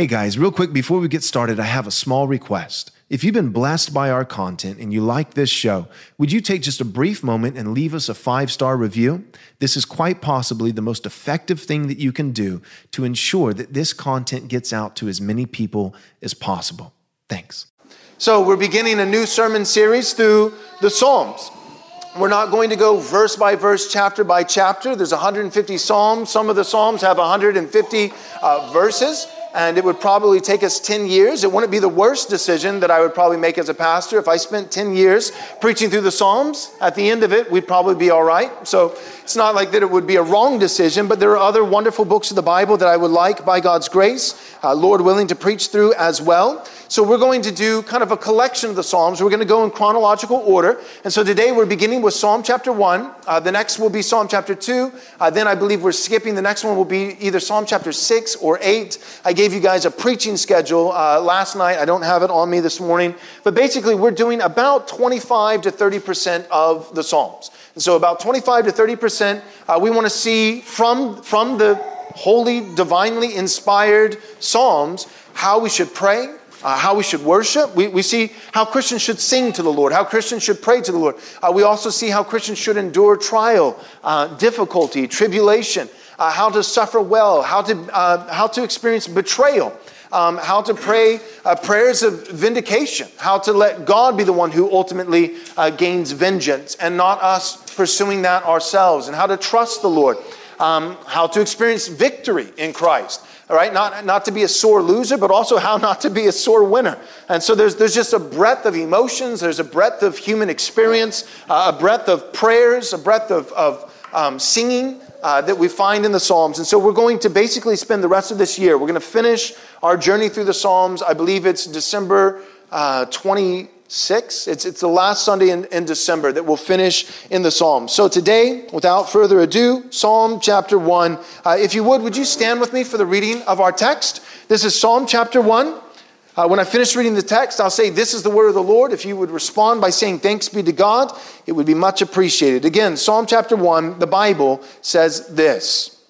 Hey guys, real quick before we get started, I have a small request. If you've been blessed by our content and you like this show, would you take just a brief moment and leave us a five star review? This is quite possibly the most effective thing that you can do to ensure that this content gets out to as many people as possible. Thanks. So, we're beginning a new sermon series through the Psalms. We're not going to go verse by verse, chapter by chapter. There's 150 Psalms. Some of the Psalms have 150 uh, verses and it would probably take us 10 years. It wouldn't be the worst decision that I would probably make as a pastor. If I spent 10 years preaching through the Psalms, at the end of it, we'd probably be all right. So it's not like that it would be a wrong decision, but there are other wonderful books of the Bible that I would like, by God's grace, uh, Lord willing, to preach through as well. So we're going to do kind of a collection of the Psalms. We're going to go in chronological order. And so today we're beginning with Psalm chapter 1. Uh, the next will be Psalm chapter 2. Uh, then I believe we're skipping. The next one will be either Psalm chapter 6 or 8. I gave you guys a preaching schedule uh, last night. I don't have it on me this morning. But basically, we're doing about 25 to 30% of the Psalms. And so about 25 to 30%, uh, we want to see from, from the holy, divinely inspired Psalms how we should pray, uh, how we should worship. We, we see how Christians should sing to the Lord, how Christians should pray to the Lord. Uh, we also see how Christians should endure trial, uh, difficulty, tribulation, uh, how to suffer well, how to, uh, how to experience betrayal. Um, how to pray uh, prayers of vindication, how to let God be the one who ultimately gains vengeance and not us pursuing that ourselves, and how to trust the Lord, um, how to experience victory in Christ all right? Not, not to be a sore loser, but also how not to be a sore winner. And so there's, there's just a breadth of emotions, there's a breadth of human experience, uh, a breadth of prayers, a breadth of, of um, singing. Uh, that we find in the Psalms. And so we're going to basically spend the rest of this year. We're going to finish our journey through the Psalms. I believe it's December uh, 20, six. It's, it's the last Sunday in, in December that we'll finish in the Psalms. So today, without further ado, Psalm chapter 1. Uh, if you would, would you stand with me for the reading of our text? This is Psalm chapter 1. Uh, when I finish reading the text, I'll say, This is the word of the Lord. If you would respond by saying, Thanks be to God, it would be much appreciated. Again, Psalm chapter 1, the Bible says this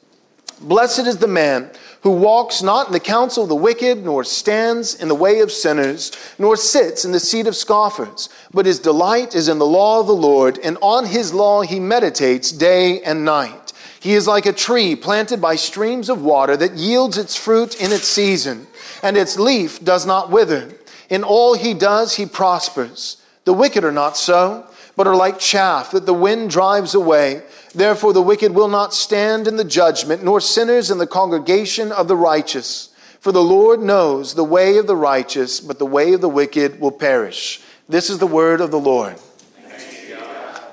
Blessed is the man who walks not in the counsel of the wicked, nor stands in the way of sinners, nor sits in the seat of scoffers. But his delight is in the law of the Lord, and on his law he meditates day and night. He is like a tree planted by streams of water that yields its fruit in its season, and its leaf does not wither. In all he does, he prospers. The wicked are not so, but are like chaff that the wind drives away. Therefore, the wicked will not stand in the judgment, nor sinners in the congregation of the righteous. For the Lord knows the way of the righteous, but the way of the wicked will perish. This is the word of the Lord.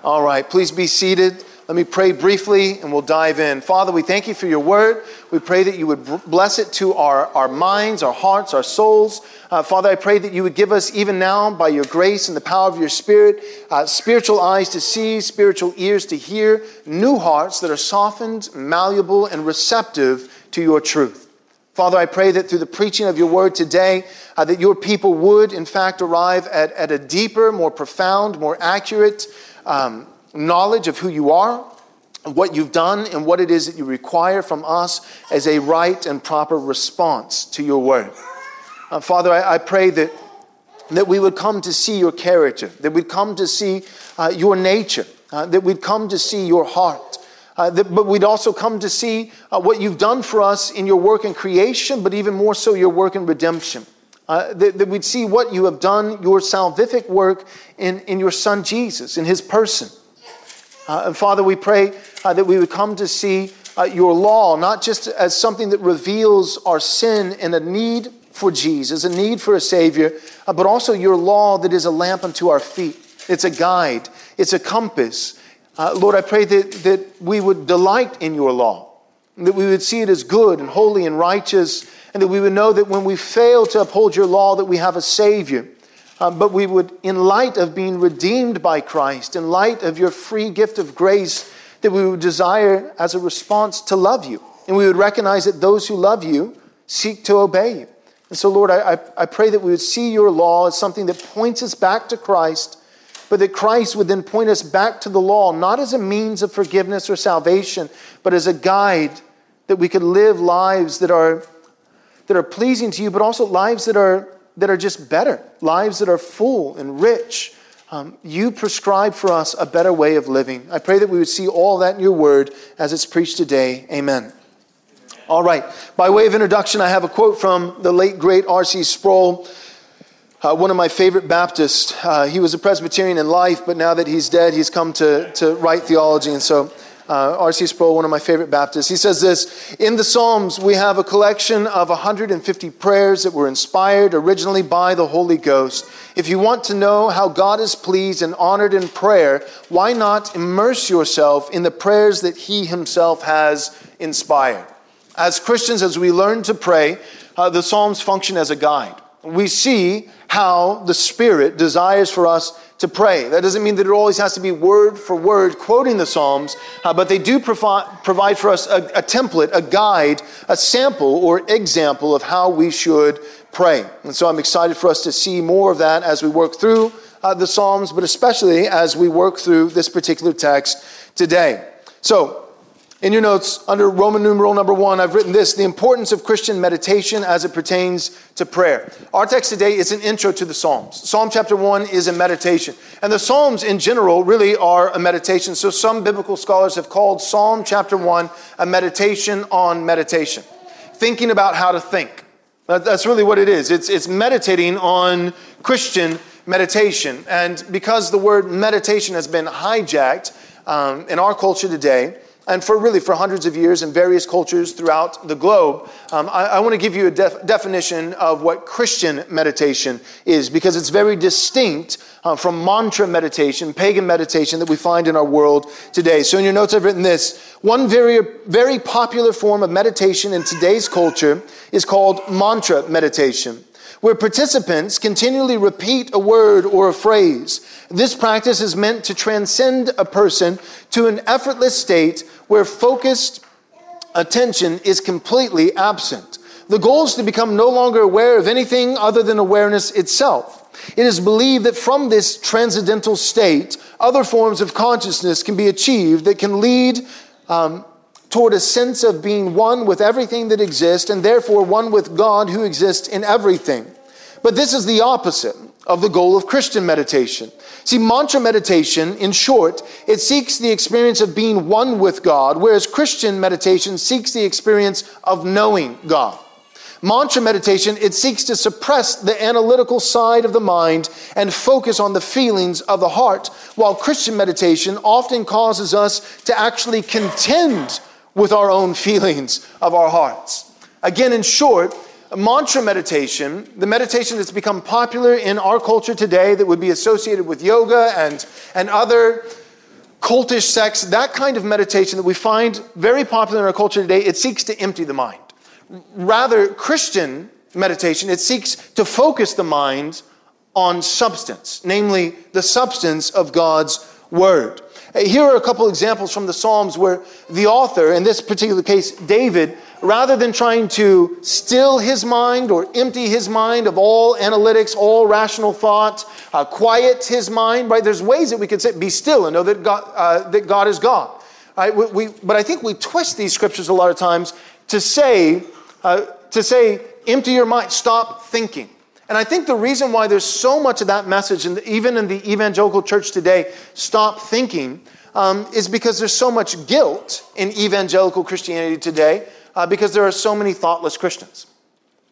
All right, please be seated. Let me pray briefly and we'll dive in. Father, we thank you for your word. We pray that you would bless it to our, our minds, our hearts, our souls. Uh, Father, I pray that you would give us, even now, by your grace and the power of your Spirit, uh, spiritual eyes to see, spiritual ears to hear, new hearts that are softened, malleable, and receptive to your truth. Father, I pray that through the preaching of your word today, uh, that your people would, in fact, arrive at, at a deeper, more profound, more accurate um, knowledge of who you are, what you've done, and what it is that you require from us as a right and proper response to your word. Uh, Father, I, I, pray that, that we would come to see your character, that we'd come to see uh, your nature, uh, that we'd come to see your heart. Uh, that, but we'd also come to see uh, what you've done for us in your work in creation, but even more so your work in redemption. Uh, that, that, we'd see what you have done, your salvific work in, in your Son Jesus, in his person. Uh, and Father, we pray uh, that we would come to see uh, your law not just as something that reveals our sin and a need for Jesus, a need for a Savior, uh, but also your law that is a lamp unto our feet. It's a guide, it's a compass. Uh, Lord, I pray that, that we would delight in your law, that we would see it as good and holy and righteous, and that we would know that when we fail to uphold your law, that we have a Savior. Uh, but we would, in light of being redeemed by Christ, in light of your free gift of grace, that we would desire as a response to love you. And we would recognize that those who love you seek to obey you. And so, Lord, I, I pray that we would see your law as something that points us back to Christ, but that Christ would then point us back to the law, not as a means of forgiveness or salvation, but as a guide that we could live lives that are that are pleasing to you, but also lives that are, that are just better, lives that are full and rich. Um, you prescribe for us a better way of living. I pray that we would see all that in your word as it's preached today. Amen. All right. By way of introduction, I have a quote from the late, great R.C. Sproul, uh, one of my favorite Baptists. Uh, he was a Presbyterian in life, but now that he's dead, he's come to, to write theology. And so, uh, R.C. Sproul, one of my favorite Baptists, he says this In the Psalms, we have a collection of 150 prayers that were inspired originally by the Holy Ghost. If you want to know how God is pleased and honored in prayer, why not immerse yourself in the prayers that He Himself has inspired? As Christians, as we learn to pray, uh, the Psalms function as a guide. We see how the Spirit desires for us to pray. That doesn't mean that it always has to be word for word quoting the Psalms, uh, but they do provi- provide for us a, a template, a guide, a sample or example of how we should pray. And so I'm excited for us to see more of that as we work through uh, the Psalms, but especially as we work through this particular text today. So, in your notes, under Roman numeral number one, I've written this the importance of Christian meditation as it pertains to prayer. Our text today is an intro to the Psalms. Psalm chapter one is a meditation. And the Psalms in general really are a meditation. So some biblical scholars have called Psalm chapter one a meditation on meditation, thinking about how to think. That's really what it is. It's, it's meditating on Christian meditation. And because the word meditation has been hijacked um, in our culture today, and for really for hundreds of years in various cultures throughout the globe. Um, I, I want to give you a def- definition of what Christian meditation is because it's very distinct uh, from mantra meditation, pagan meditation that we find in our world today. So in your notes, I've written this. One very, very popular form of meditation in today's culture is called mantra meditation where participants continually repeat a word or a phrase. This practice is meant to transcend a person to an effortless state where focused attention is completely absent. The goal is to become no longer aware of anything other than awareness itself. It is believed that from this transcendental state, other forms of consciousness can be achieved that can lead um, toward a sense of being one with everything that exists and therefore one with God who exists in everything. But this is the opposite of the goal of Christian meditation. See, mantra meditation, in short, it seeks the experience of being one with God, whereas Christian meditation seeks the experience of knowing God. Mantra meditation, it seeks to suppress the analytical side of the mind and focus on the feelings of the heart, while Christian meditation often causes us to actually contend with our own feelings of our hearts. Again, in short, mantra meditation, the meditation that's become popular in our culture today that would be associated with yoga and, and other cultish sects, that kind of meditation that we find very popular in our culture today, it seeks to empty the mind. Rather, Christian meditation, it seeks to focus the mind on substance, namely the substance of God's word. Here are a couple examples from the Psalms where the author, in this particular case, David, rather than trying to still his mind or empty his mind of all analytics, all rational thought, uh, quiet his mind, right? There's ways that we could say, be still and know that God, uh, that God is God. Right? We, we, but I think we twist these scriptures a lot of times to say, uh, to say, empty your mind, stop thinking. And I think the reason why there's so much of that message, and even in the evangelical church today, stop thinking, um, is because there's so much guilt in evangelical Christianity today uh, because there are so many thoughtless Christians.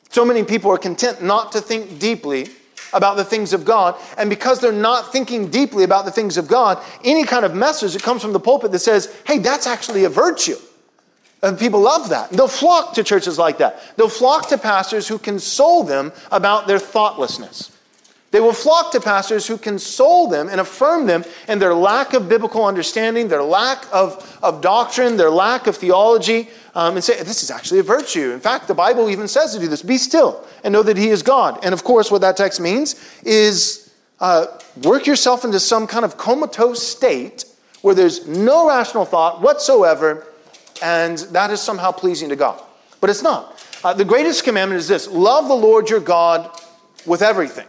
So many people are content not to think deeply about the things of God. And because they're not thinking deeply about the things of God, any kind of message that comes from the pulpit that says, hey, that's actually a virtue and people love that. They'll flock to churches like that. They'll flock to pastors who console them about their thoughtlessness. They will flock to pastors who console them and affirm them in their lack of biblical understanding, their lack of, of doctrine, their lack of theology, um, and say, This is actually a virtue. In fact, the Bible even says to do this be still and know that He is God. And of course, what that text means is uh, work yourself into some kind of comatose state where there's no rational thought whatsoever and that is somehow pleasing to God. But it's not. Uh, the greatest commandment is this love the Lord your God with everything.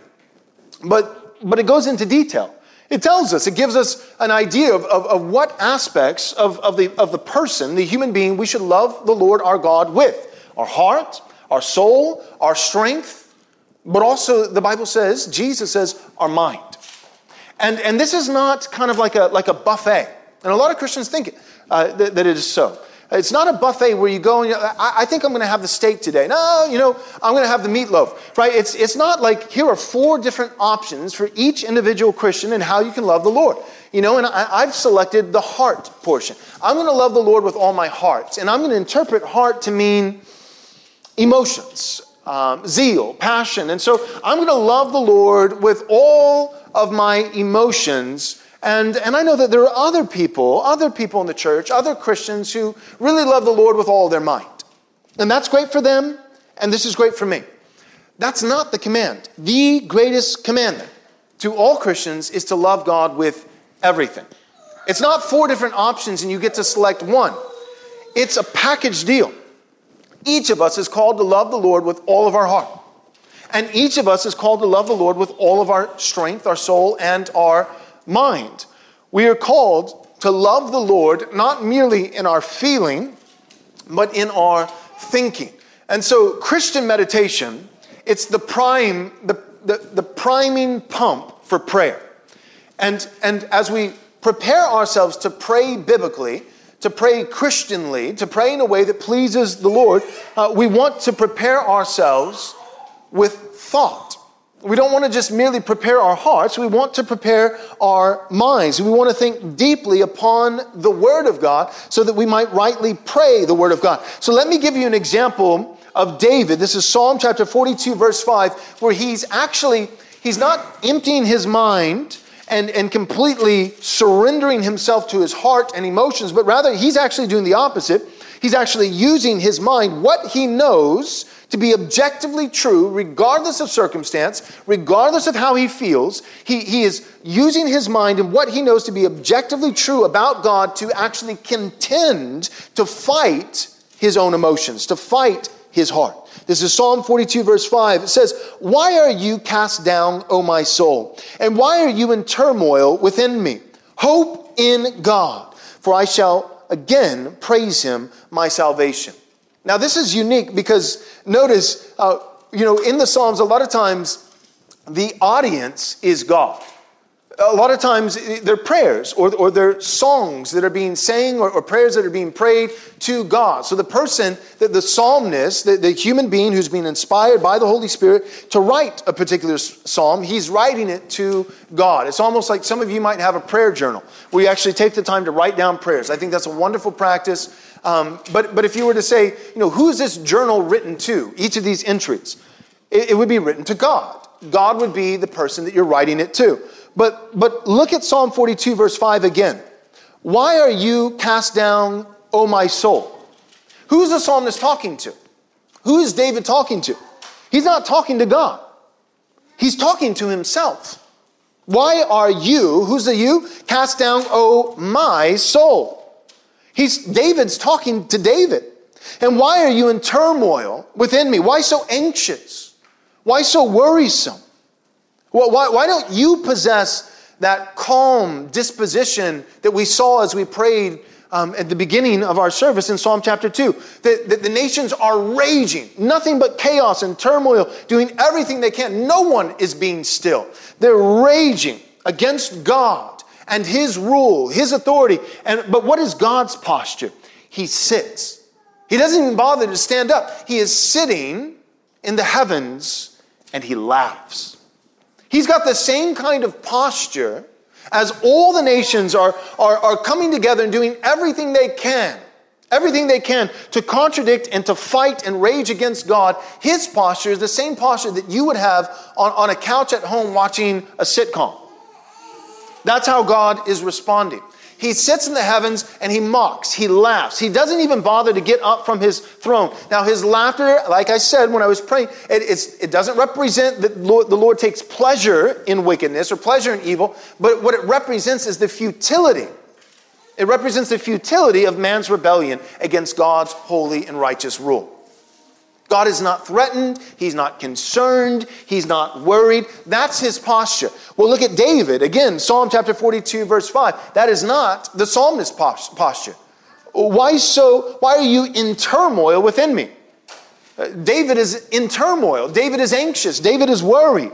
But, but it goes into detail. It tells us, it gives us an idea of, of, of what aspects of, of, the, of the person, the human being, we should love the Lord our God with our heart, our soul, our strength, but also the Bible says, Jesus says, our mind. And, and this is not kind of like a, like a buffet. And a lot of Christians think uh, that, that it is so. It's not a buffet where you go and you, I, I think I'm going to have the steak today. No, you know, I'm going to have the meatloaf, right? It's, it's not like here are four different options for each individual Christian and how you can love the Lord. You know, and I, I've selected the heart portion. I'm going to love the Lord with all my heart. And I'm going to interpret heart to mean emotions, um, zeal, passion. And so I'm going to love the Lord with all of my emotions and, and I know that there are other people, other people in the church, other Christians who really love the Lord with all their might. And that's great for them, and this is great for me. That's not the command. The greatest commandment to all Christians is to love God with everything. It's not four different options and you get to select one. It's a package deal. Each of us is called to love the Lord with all of our heart. And each of us is called to love the Lord with all of our strength, our soul, and our mind. We are called to love the Lord not merely in our feeling, but in our thinking. And so, Christian meditation, it's the prime, the, the, the priming pump for prayer. And, and as we prepare ourselves to pray biblically, to pray Christianly, to pray in a way that pleases the Lord, uh, we want to prepare ourselves with thought. We don't want to just merely prepare our hearts, we want to prepare our minds. We want to think deeply upon the Word of God so that we might rightly pray the Word of God. So let me give you an example of David. This is Psalm chapter 42, verse 5, where he's actually, he's not emptying his mind and, and completely surrendering himself to his heart and emotions, but rather he's actually doing the opposite. He's actually using his mind, what he knows, to be objectively true, regardless of circumstance, regardless of how he feels. He, he is using his mind and what he knows to be objectively true about God to actually contend to fight his own emotions, to fight his heart. This is Psalm 42, verse 5. It says, Why are you cast down, O my soul? And why are you in turmoil within me? Hope in God, for I shall again praise him, my salvation. Now, this is unique because notice, uh, you know, in the Psalms, a lot of times the audience is God. A lot of times they're prayers or, or they're songs that are being sang or, or prayers that are being prayed to God. So the person, the, the psalmist, the, the human being who's being inspired by the Holy Spirit to write a particular psalm, he's writing it to God. It's almost like some of you might have a prayer journal where you actually take the time to write down prayers. I think that's a wonderful practice. Um, but, but if you were to say, you know, who is this journal written to, each of these entries, it, it would be written to God. God would be the person that you're writing it to. But, but look at Psalm 42, verse 5 again. Why are you cast down, O my soul? Who's the psalmist talking to? Who is David talking to? He's not talking to God, he's talking to himself. Why are you, who's the you? Cast down, O my soul. He's David's talking to David. And why are you in turmoil within me? Why so anxious? Why so worrisome? Well, why, why don't you possess that calm disposition that we saw as we prayed um, at the beginning of our service in Psalm chapter 2? That, that the nations are raging, nothing but chaos and turmoil, doing everything they can. No one is being still. They're raging against God and His rule, His authority. And, but what is God's posture? He sits. He doesn't even bother to stand up. He is sitting in the heavens and He laughs. He's got the same kind of posture as all the nations are, are, are coming together and doing everything they can, everything they can to contradict and to fight and rage against God. His posture is the same posture that you would have on, on a couch at home watching a sitcom. That's how God is responding. He sits in the heavens and he mocks, he laughs. He doesn't even bother to get up from his throne. Now, his laughter, like I said when I was praying, it, it doesn't represent that Lord, the Lord takes pleasure in wickedness or pleasure in evil, but what it represents is the futility. It represents the futility of man's rebellion against God's holy and righteous rule. God is not threatened. He's not concerned. He's not worried. That's his posture. Well, look at David. Again, Psalm chapter 42, verse 5. That is not the psalmist's posture. Why so? Why are you in turmoil within me? Uh, David is in turmoil. David is anxious. David is worried.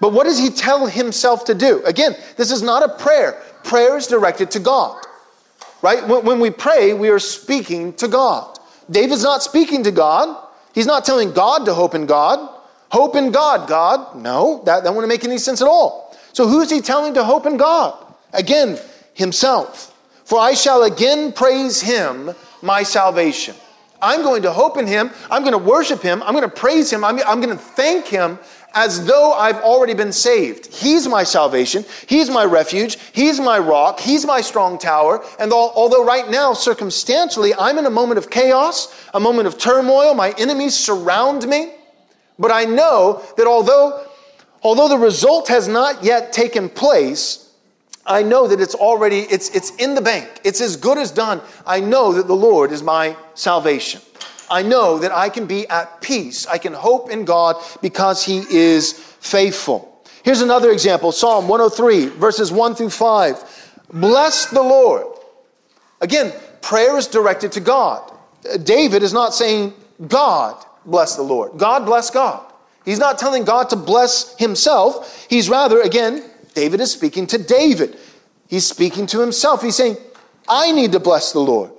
But what does he tell himself to do? Again, this is not a prayer. Prayer is directed to God, right? When, when we pray, we are speaking to God. David's not speaking to God. He's not telling God to hope in God. Hope in God, God. No, that, that wouldn't make any sense at all. So who's he telling to hope in God? Again, himself. For I shall again praise him, my salvation. I'm going to hope in him. I'm going to worship him. I'm going to praise him. I'm, I'm going to thank him as though I've already been saved. He's my salvation. He's my refuge. He's my rock. He's my strong tower. And although right now, circumstantially, I'm in a moment of chaos, a moment of turmoil, my enemies surround me, but I know that although, although the result has not yet taken place, I know that it's already, it's, it's in the bank. It's as good as done. I know that the Lord is my salvation. I know that I can be at peace. I can hope in God because He is faithful. Here's another example Psalm 103, verses 1 through 5. Bless the Lord. Again, prayer is directed to God. David is not saying, God bless the Lord. God bless God. He's not telling God to bless himself. He's rather, again, David is speaking to David. He's speaking to himself. He's saying, I need to bless the Lord.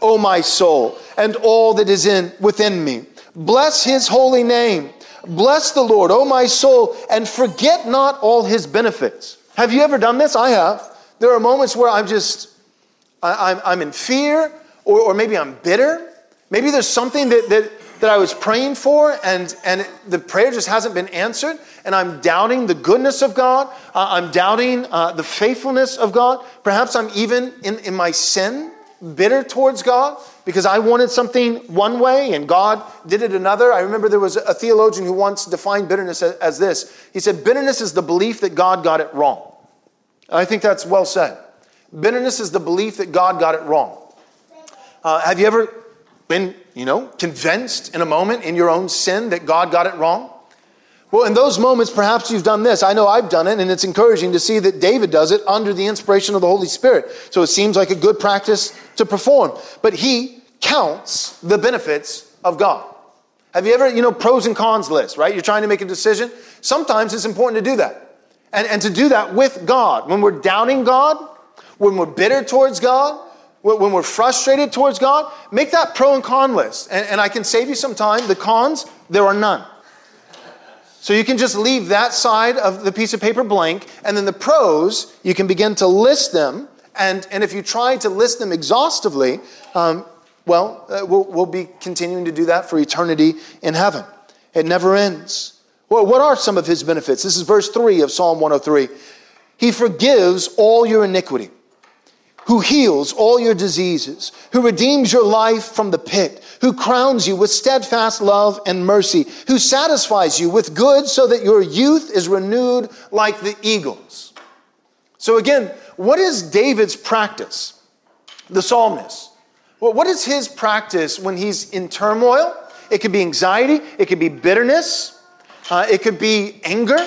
O my soul, and all that is in within me. Bless his holy name. Bless the Lord, O my soul, and forget not all his benefits. Have you ever done this? I have. There are moments where I'm just, I, am I'm, I'm in fear, or, or maybe I'm bitter. Maybe there's something that, that, that I was praying for, and, and the prayer just hasn't been answered, and I'm doubting the goodness of God. Uh, I'm doubting uh, the faithfulness of God. Perhaps I'm even in, in my sin bitter towards God because I wanted something one way and God did it another. I remember there was a theologian who once defined bitterness as this. He said, Bitterness is the belief that God got it wrong. I think that's well said. Bitterness is the belief that God got it wrong. Uh, have you ever been, you know, convinced in a moment in your own sin that God got it wrong? Well, in those moments, perhaps you've done this. I know I've done it, and it's encouraging to see that David does it under the inspiration of the Holy Spirit. So it seems like a good practice to perform. But he counts the benefits of God. Have you ever, you know, pros and cons list, right? You're trying to make a decision. Sometimes it's important to do that. And, and to do that with God. When we're doubting God, when we're bitter towards God, when we're frustrated towards God, make that pro and con list. And, and I can save you some time. The cons, there are none. So you can just leave that side of the piece of paper blank, and then the pros, you can begin to list them. And, and if you try to list them exhaustively, um, well, uh, well, we'll be continuing to do that for eternity in heaven. It never ends. Well, what are some of his benefits? This is verse 3 of Psalm 103. He forgives all your iniquity who heals all your diseases, who redeems your life from the pit, who crowns you with steadfast love and mercy, who satisfies you with good so that your youth is renewed like the eagles. So, again, what is David's practice? The psalmist. Well, what is his practice when he's in turmoil? It could be anxiety, it could be bitterness, uh, it could be anger.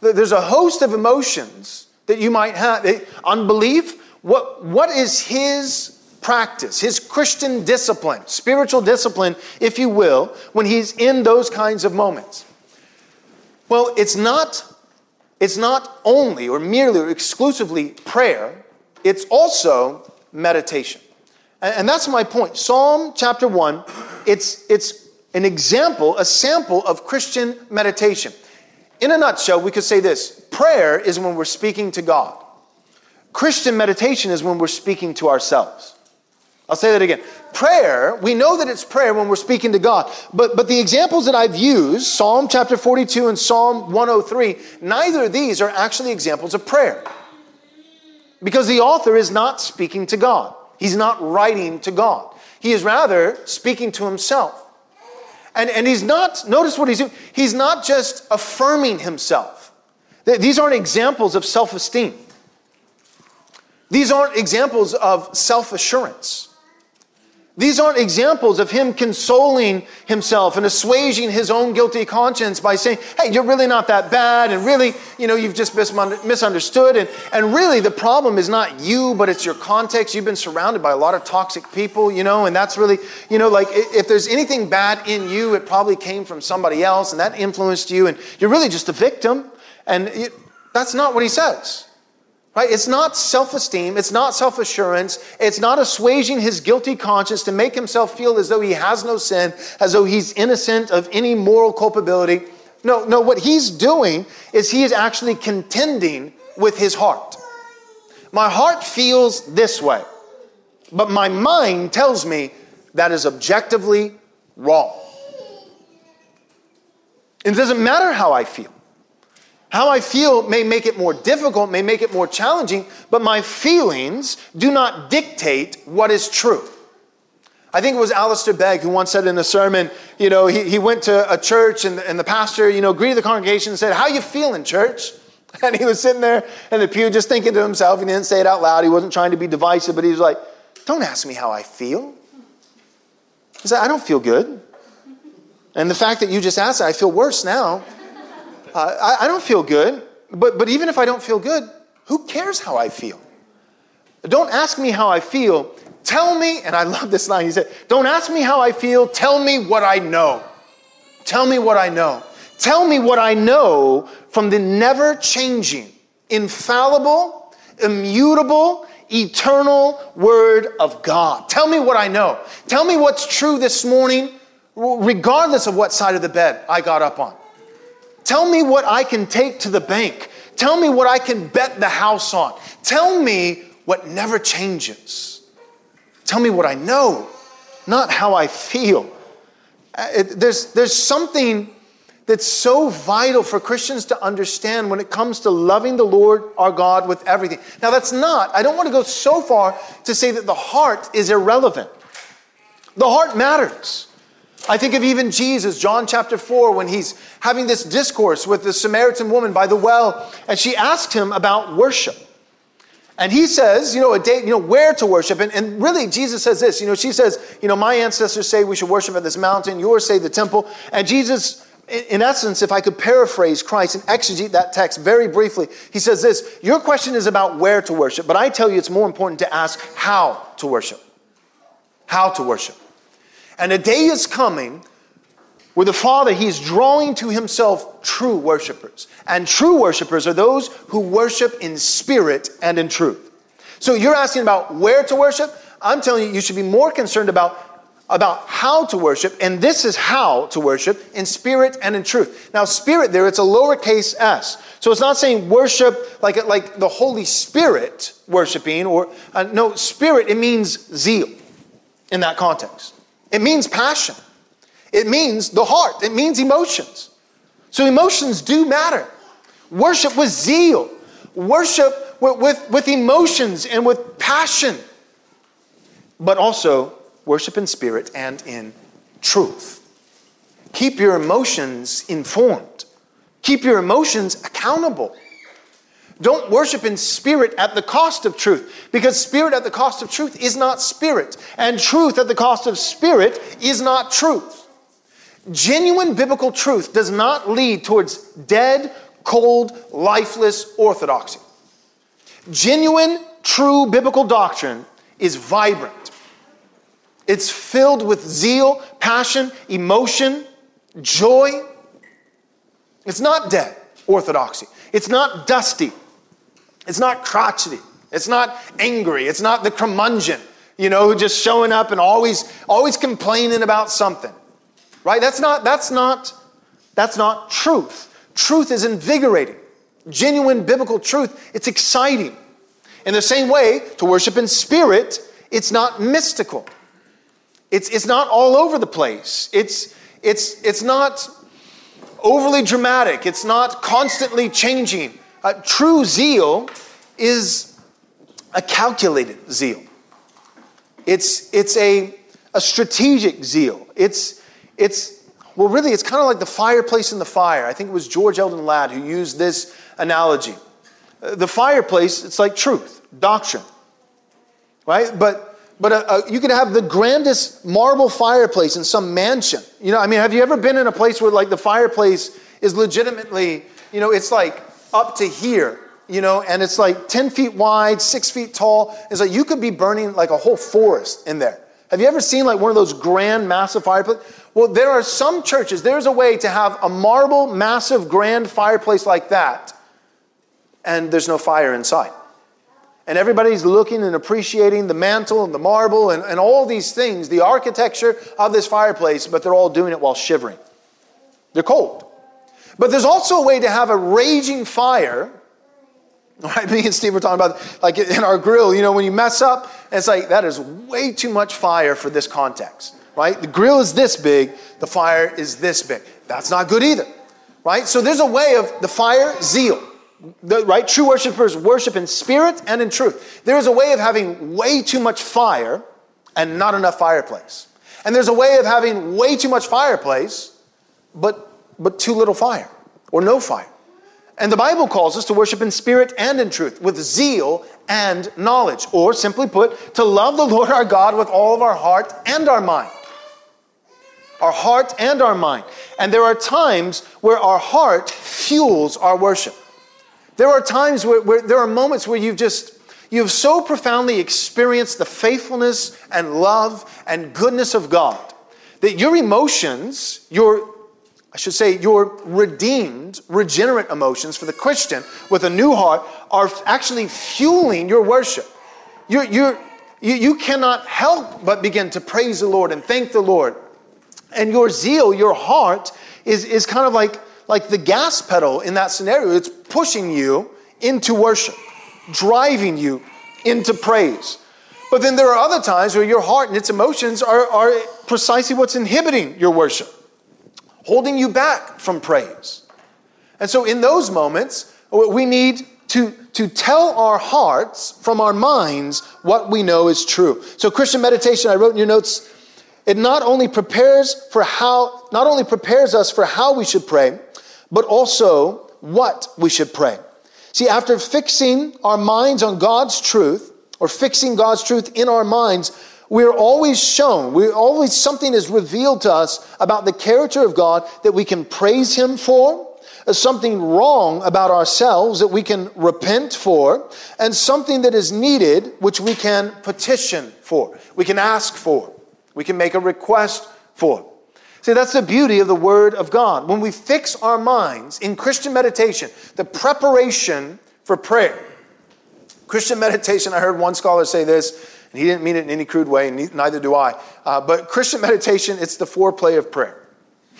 There's a host of emotions that you might have. Unbelief, what, what is his practice, his Christian discipline, spiritual discipline, if you will, when he's in those kinds of moments? Well, it's not, it's not only or merely or exclusively prayer, it's also meditation. And, and that's my point. Psalm chapter 1, it's, it's an example, a sample of Christian meditation. In a nutshell, we could say this prayer is when we're speaking to God. Christian meditation is when we're speaking to ourselves. I'll say that again. Prayer, we know that it's prayer when we're speaking to God. But, but the examples that I've used, Psalm chapter 42 and Psalm 103, neither of these are actually examples of prayer. Because the author is not speaking to God, he's not writing to God. He is rather speaking to himself. And, and he's not, notice what he's doing, he's not just affirming himself. These aren't examples of self esteem. These aren't examples of self assurance. These aren't examples of him consoling himself and assuaging his own guilty conscience by saying, hey, you're really not that bad, and really, you know, you've just misunderstood. And, and really, the problem is not you, but it's your context. You've been surrounded by a lot of toxic people, you know, and that's really, you know, like if there's anything bad in you, it probably came from somebody else, and that influenced you, and you're really just a victim. And it, that's not what he says. Right? It's not self esteem. It's not self assurance. It's not assuaging his guilty conscience to make himself feel as though he has no sin, as though he's innocent of any moral culpability. No, no, what he's doing is he is actually contending with his heart. My heart feels this way, but my mind tells me that is objectively wrong. It doesn't matter how I feel. How I feel may make it more difficult, may make it more challenging, but my feelings do not dictate what is true. I think it was Alistair Begg who once said in a sermon, you know, he, he went to a church and, and the pastor, you know, greeted the congregation and said, How you feeling, church? And he was sitting there in the pew just thinking to himself. He didn't say it out loud. He wasn't trying to be divisive, but he was like, Don't ask me how I feel. He said, I don't feel good. And the fact that you just asked, I feel worse now. Uh, I, I don't feel good, but, but even if I don't feel good, who cares how I feel? Don't ask me how I feel. Tell me, and I love this line. He said, Don't ask me how I feel. Tell me what I know. Tell me what I know. Tell me what I know from the never changing, infallible, immutable, eternal Word of God. Tell me what I know. Tell me what's true this morning, regardless of what side of the bed I got up on. Tell me what I can take to the bank. Tell me what I can bet the house on. Tell me what never changes. Tell me what I know, not how I feel. Uh, it, there's, there's something that's so vital for Christians to understand when it comes to loving the Lord our God with everything. Now, that's not, I don't want to go so far to say that the heart is irrelevant. The heart matters. I think of even Jesus, John chapter 4, when he's having this discourse with the Samaritan woman by the well, and she asked him about worship. And he says, you know, a day, you know, where to worship. And, and really, Jesus says this, you know, she says, you know, my ancestors say we should worship at this mountain, yours say the temple. And Jesus, in essence, if I could paraphrase Christ and exegete that text very briefly, he says this Your question is about where to worship, but I tell you it's more important to ask how to worship. How to worship. And a day is coming where the Father, He's drawing to Himself true worshipers. And true worshipers are those who worship in spirit and in truth. So you're asking about where to worship? I'm telling you, you should be more concerned about about how to worship, and this is how to worship in spirit and in truth. Now, spirit there, it's a lowercase s. So it's not saying worship like, like the Holy Spirit worshiping, or uh, no, spirit, it means zeal in that context. It means passion. It means the heart. It means emotions. So emotions do matter. Worship with zeal. Worship with, with, with emotions and with passion. But also worship in spirit and in truth. Keep your emotions informed. Keep your emotions accountable. Don't worship in spirit at the cost of truth, because spirit at the cost of truth is not spirit, and truth at the cost of spirit is not truth. Genuine biblical truth does not lead towards dead, cold, lifeless orthodoxy. Genuine, true biblical doctrine is vibrant. It's filled with zeal, passion, emotion, joy. It's not dead orthodoxy. It's not dusty. It's not crotchety. It's not angry. It's not the curmudgeon, you know, just showing up and always, always complaining about something. Right? That's not, that's not, that's not truth. Truth is invigorating. Genuine biblical truth, it's exciting. In the same way, to worship in spirit, it's not mystical. It's, it's not all over the place. It's, it's, it's not overly dramatic. It's not constantly changing. Uh, true zeal is a calculated zeal. It's, it's a, a strategic zeal. It's, it's, well, really, it's kind of like the fireplace in the fire. I think it was George Eldon Ladd who used this analogy. Uh, the fireplace, it's like truth, doctrine, right? But, but a, a, you could have the grandest marble fireplace in some mansion. You know, I mean, have you ever been in a place where like the fireplace is legitimately, you know, it's like up to here, you know, and it's like 10 feet wide, six feet tall. It's like you could be burning like a whole forest in there. Have you ever seen like one of those grand, massive fireplaces? Well, there are some churches, there's a way to have a marble, massive, grand fireplace like that, and there's no fire inside. And everybody's looking and appreciating the mantle and the marble and, and all these things, the architecture of this fireplace, but they're all doing it while shivering. They're cold. But there's also a way to have a raging fire. Right, me and Steve were talking about like in our grill, you know, when you mess up, it's like that is way too much fire for this context, right? The grill is this big, the fire is this big. That's not good either, right? So there's a way of the fire, zeal. The, right? True worshipers worship in spirit and in truth. There is a way of having way too much fire and not enough fireplace. And there's a way of having way too much fireplace, but, but too little fire or no fire. And the Bible calls us to worship in spirit and in truth, with zeal and knowledge. Or simply put, to love the Lord our God with all of our heart and our mind. Our heart and our mind. And there are times where our heart fuels our worship. There are times where, where there are moments where you've just, you've so profoundly experienced the faithfulness and love and goodness of God that your emotions, your, I should say, your redeemed, regenerate emotions for the Christian with a new heart are actually fueling your worship. You're, you're, you, you cannot help but begin to praise the Lord and thank the Lord. And your zeal, your heart, is, is kind of like like the gas pedal in that scenario. It's pushing you into worship, driving you into praise. But then there are other times where your heart and its emotions are, are precisely what's inhibiting your worship, holding you back from praise. And so in those moments, oh, we need to, to tell our hearts from our minds what we know is true. So Christian meditation, I wrote in your notes, it not only prepares for how, not only prepares us for how we should pray, but also what we should pray. See, after fixing our minds on God's truth, or fixing God's truth in our minds, we're always shown, we always something is revealed to us about the character of God that we can praise Him for, uh, something wrong about ourselves that we can repent for, and something that is needed which we can petition for, we can ask for, we can make a request for. See, that's the beauty of the Word of God. When we fix our minds in Christian meditation, the preparation for prayer. Christian meditation, I heard one scholar say this, and he didn't mean it in any crude way, and neither do I. Uh, but Christian meditation, it's the foreplay of prayer.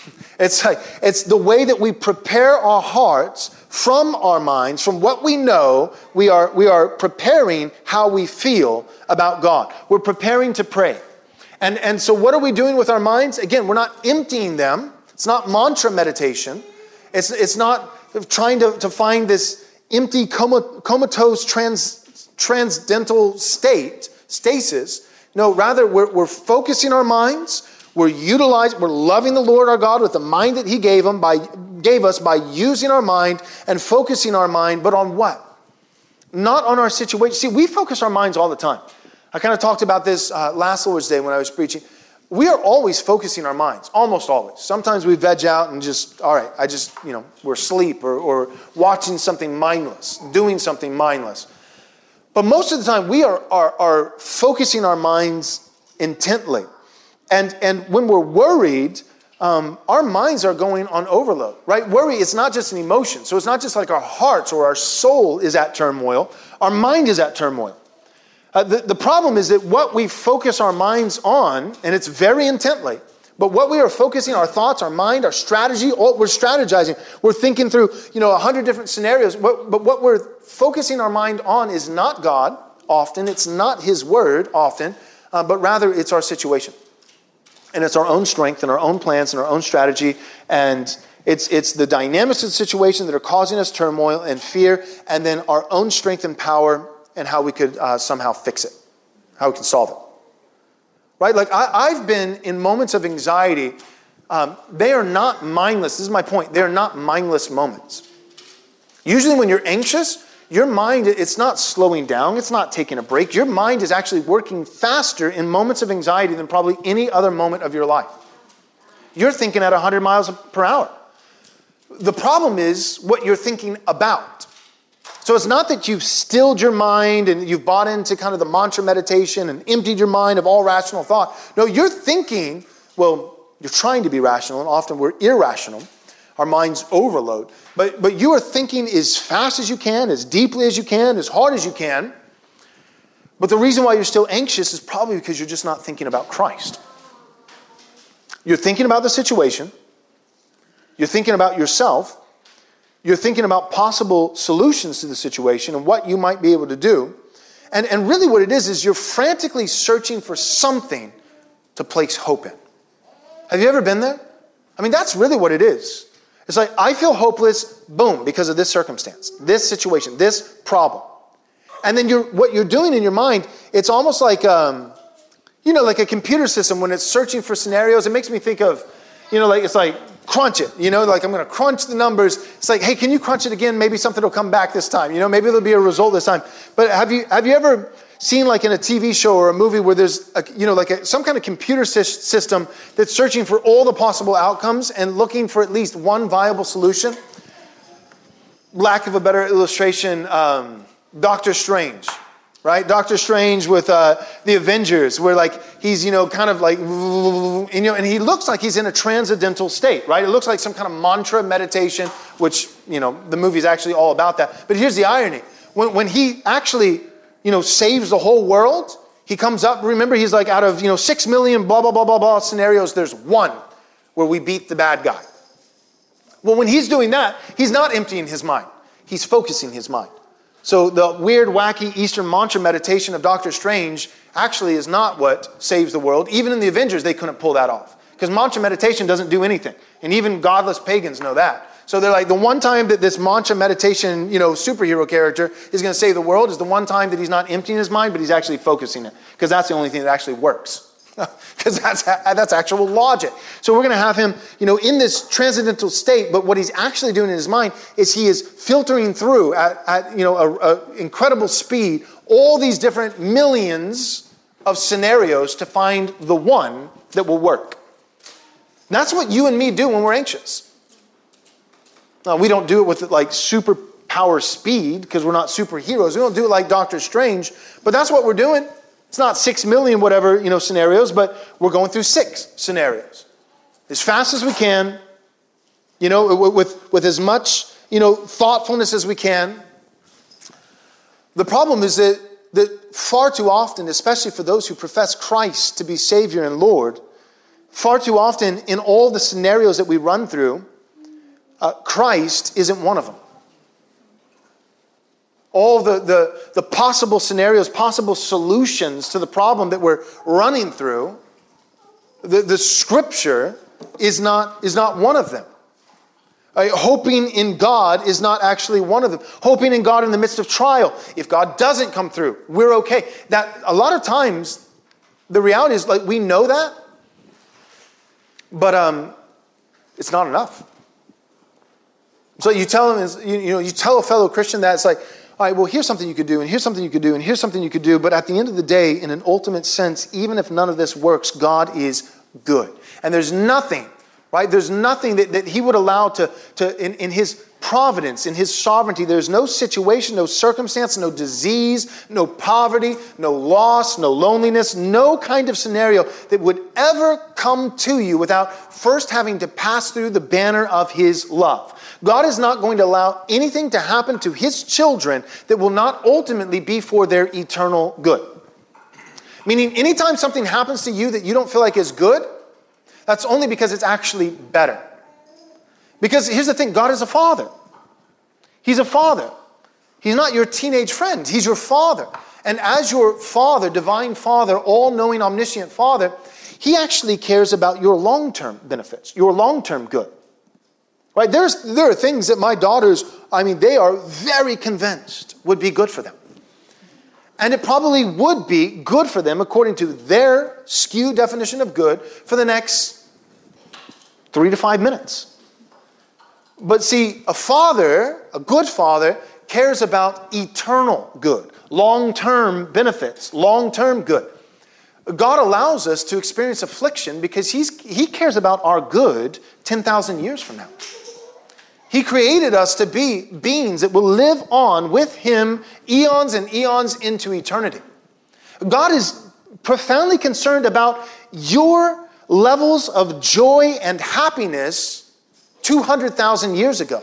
It's like it's the way that we prepare our hearts from our minds, from what we know, we are, we are preparing how we feel about God. We're preparing to pray. And, and so, what are we doing with our minds? Again, we're not emptying them. It's not mantra meditation. It's, it's not trying to, to find this empty, comatose, trans, transcendental state, stasis. No, rather, we're, we're focusing our minds. We're utilizing, we're loving the Lord our God with the mind that He gave, him by, gave us by using our mind and focusing our mind, but on what? Not on our situation. See, we focus our minds all the time. I kind of talked about this uh, last Lord's Day when I was preaching. We are always focusing our minds, almost always. Sometimes we veg out and just, all right, I just, you know, we're asleep or, or watching something mindless, doing something mindless. But most of the time, we are, are, are focusing our minds intently. And, and when we're worried, um, our minds are going on overload, right? Worry is not just an emotion. So it's not just like our hearts or our soul is at turmoil, our mind is at turmoil. Uh, the, the problem is that what we focus our minds on, and it's very intently, but what we are focusing our thoughts, our mind, our strategy, all, we're strategizing. We're thinking through, you know, a hundred different scenarios. What, but what we're focusing our mind on is not God often. It's not His Word often, uh, but rather it's our situation. And it's our own strength and our own plans and our own strategy. And it's, it's the dynamics of the situation that are causing us turmoil and fear, and then our own strength and power and how we could uh, somehow fix it, how we can solve it. Right? Like, I, have been in moments of anxiety. Um, they are not mindless. This is my point. They are not mindless moments. Usually, when you're anxious, your mind, it's not slowing down, it's not taking a break. Your mind is actually working faster in moments of anxiety than probably any other moment of your life. You're thinking at 100 miles per hour. The problem is what you're thinking about. So it's not that you've stilled your mind and you've bought into kind of the mantra meditation and emptied your mind of all rational thought. No, you're thinking, well, you're trying to be rational, and often we're irrational. Our minds overload. But, but you are thinking as fast as you can, as deeply as you can, as hard as you can. But the reason why you're still anxious is probably because you're just not thinking about Christ. You're thinking about the situation, you're thinking about yourself, you're thinking about possible solutions to the situation and what you might be able to do. And, and really, what it is, is you're frantically searching for something to place hope in. Have you ever been there? I mean, that's really what it is. It's like, I feel hopeless, boom, because of this circumstance, this situation, this problem. And then you're, what you're doing in your mind, it's almost like, um, you know, like a computer system when it's searching for scenarios. It makes me think of, you know, like, it's like, crunch it. You know, like I'm going to crunch the numbers. It's like, hey, can you crunch it again? Maybe something will come back this time. You know, maybe there'll be a result this time. But have you have you ever seen like in a TV show or a movie where there's a, you know like a, some kind of computer system that's searching for all the possible outcomes and looking for at least one viable solution? Lack of a better illustration, um, Doctor Strange right? Doctor Strange with uh, the Avengers, where like he's you know kind of like you know, and he looks like he's in a transcendental state, right? It looks like some kind of mantra meditation, which you know the movie's actually all about that. But here's the irony: when when he actually you know saves the whole world, he comes up. Remember, he's like out of you know six million blah blah blah blah blah scenarios, there's one where we beat the bad guy. Well, when he's doing that, he's not emptying his mind; he's focusing his mind. So the weird, wacky Eastern mantra meditation of Doctor Strange actually is not what saves the world. Even in the Avengers, they couldn't pull that off. Because mantra meditation doesn't do anything. And even godless pagans know that. So they're like, the one time that this mantra meditation, you know, superhero character is going to save the world is the one time that he's not emptying his mind, but he's actually focusing it. Because that's the only thing that actually works because that's, that's actual logic. So we're going to have him, you know, in this transcendental state, but what he's actually doing in his mind is he is filtering through at, at you know, an incredible speed all these different millions of scenarios to find the one that will work. And that's what you and me do when we're anxious. Now, we don't do it with like superpower speed because we're not superheroes. We don't do it like Doctor Strange, but that's what we're doing. It's not six million whatever, you know, scenarios, but we're going through six scenarios. As fast as we can, you know, with, with as much, you know, thoughtfulness as we can. The problem is that, that far too often, especially for those who profess Christ to be Savior and Lord, far too often in all the scenarios that we run through, uh, Christ isn't one of them all the, the, the possible scenarios, possible solutions to the problem that we're running through, the, the scripture is not, is not one of them. Uh, hoping in God is not actually one of them. Hoping in God in the midst of trial. If God doesn't come through, we're okay. That a lot of times, the reality is like we know that, but um, it's not enough. So you tell them, you, you know, you tell a fellow Christian that it's like, all right, well, here's something you could do, and here's something you could do, and here's something you could do. But at the end of the day, in an ultimate sense, even if none of this works, God is good. And there's nothing, right? There's nothing that, that He would allow to, to in, in His providence, in His sovereignty, there's no situation, no circumstance, no disease, no poverty, no loss, no loneliness, no kind of scenario that would ever come to you without first having to pass through the banner of His love. God is not going to allow anything to happen to his children that will not ultimately be for their eternal good. Meaning, anytime something happens to you that you don't feel like is good, that's only because it's actually better. Because here's the thing God is a father. He's a father. He's not your teenage friend, He's your father. And as your father, divine father, all knowing, omniscient father, He actually cares about your long term benefits, your long term good. Right? There's, there are things that my daughters, I mean, they are very convinced would be good for them. And it probably would be good for them according to their skewed definition of good for the next three to five minutes. But see, a father, a good father, cares about eternal good, long term benefits, long term good. God allows us to experience affliction because he's, He cares about our good 10,000 years from now. He created us to be beings that will live on with Him eons and eons into eternity. God is profoundly concerned about your levels of joy and happiness 200,000 years ago.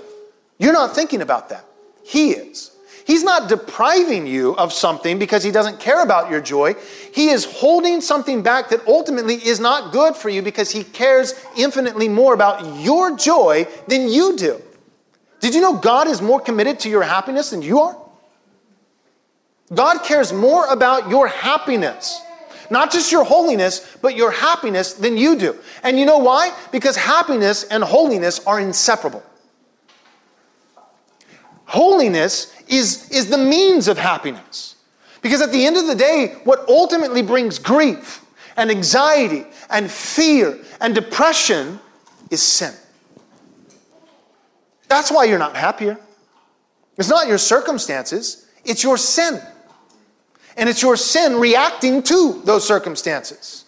You're not thinking about that. He is. He's not depriving you of something because he doesn't care about your joy. He is holding something back that ultimately is not good for you because he cares infinitely more about your joy than you do. Did you know God is more committed to your happiness than you are? God cares more about your happiness, not just your holiness, but your happiness than you do. And you know why? Because happiness and holiness are inseparable. Holiness is, is the means of happiness. Because at the end of the day, what ultimately brings grief and anxiety and fear and depression is sin. That's why you're not happier. It's not your circumstances, it's your sin. And it's your sin reacting to those circumstances.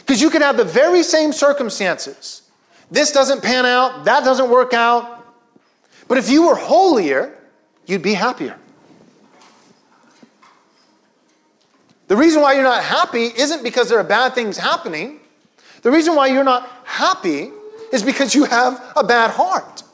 Because you can have the very same circumstances. This doesn't pan out, that doesn't work out. But if you were holier, you'd be happier. The reason why you're not happy isn't because there are bad things happening. The reason why you're not happy is because you have a bad heart.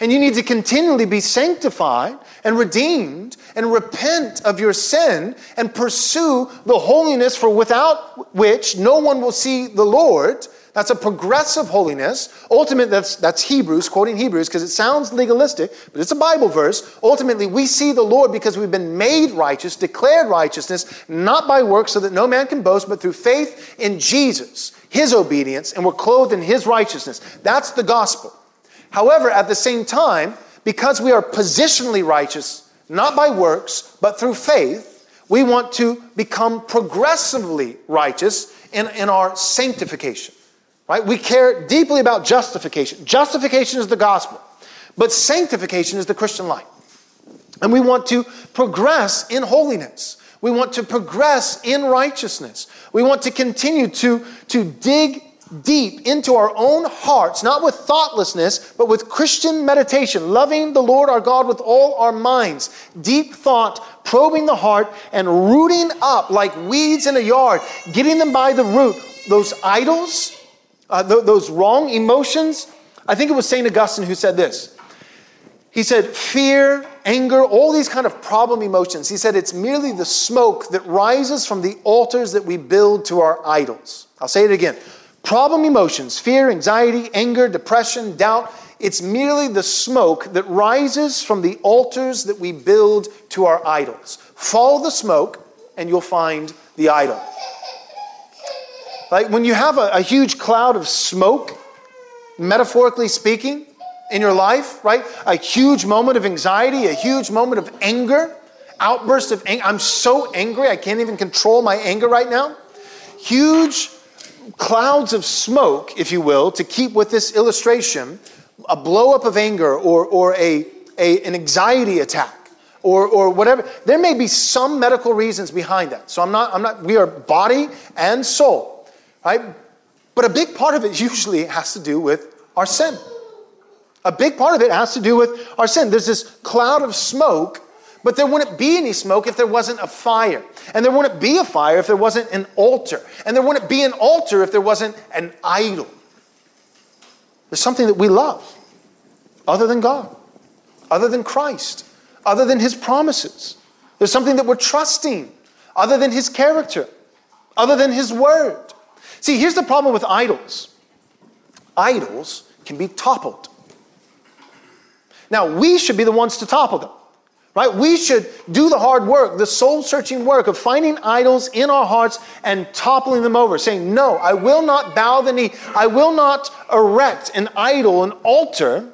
And you need to continually be sanctified and redeemed and repent of your sin and pursue the holiness for without which no one will see the Lord. That's a progressive holiness. Ultimately, that's, that's Hebrews, quoting Hebrews, because it sounds legalistic, but it's a Bible verse. Ultimately, we see the Lord because we've been made righteous, declared righteousness, not by works, so that no man can boast, but through faith in Jesus, his obedience, and we're clothed in his righteousness. That's the gospel. However, at the same time, because we are positionally righteous, not by works, but through faith, we want to become progressively righteous in, in our sanctification. Right? We care deeply about justification. Justification is the gospel, but sanctification is the Christian life. And we want to progress in holiness. We want to progress in righteousness. We want to continue to, to dig deep into our own hearts, not with thoughtlessness, but with Christian meditation, loving the Lord our God with all our minds, deep thought, probing the heart, and rooting up like weeds in a yard, getting them by the root, those idols, uh, th- those wrong emotions. I think it was St. Augustine who said this. He said, fear, anger, all these kind of problem emotions. He said it's merely the smoke that rises from the altars that we build to our idols. I'll say it again Problem emotions, fear, anxiety, anger, depression, doubt, it's merely the smoke that rises from the altars that we build to our idols. Follow the smoke, and you'll find the idol. Like when you have a, a huge cloud of smoke, metaphorically speaking, in your life, right? A huge moment of anxiety, a huge moment of anger, outburst of anger. I'm so angry, I can't even control my anger right now. Huge clouds of smoke, if you will, to keep with this illustration, a blow up of anger or, or a, a, an anxiety attack or, or whatever. There may be some medical reasons behind that. So I'm not, I'm not, we are body and soul, right? But a big part of it usually has to do with our sin. A big part of it has to do with our sin. There's this cloud of smoke but there wouldn't be any smoke if there wasn't a fire. And there wouldn't be a fire if there wasn't an altar. And there wouldn't be an altar if there wasn't an idol. There's something that we love other than God, other than Christ, other than His promises. There's something that we're trusting other than His character, other than His word. See, here's the problem with idols idols can be toppled. Now, we should be the ones to topple them. Right? We should do the hard work, the soul searching work of finding idols in our hearts and toppling them over, saying, No, I will not bow the knee. I will not erect an idol, an altar,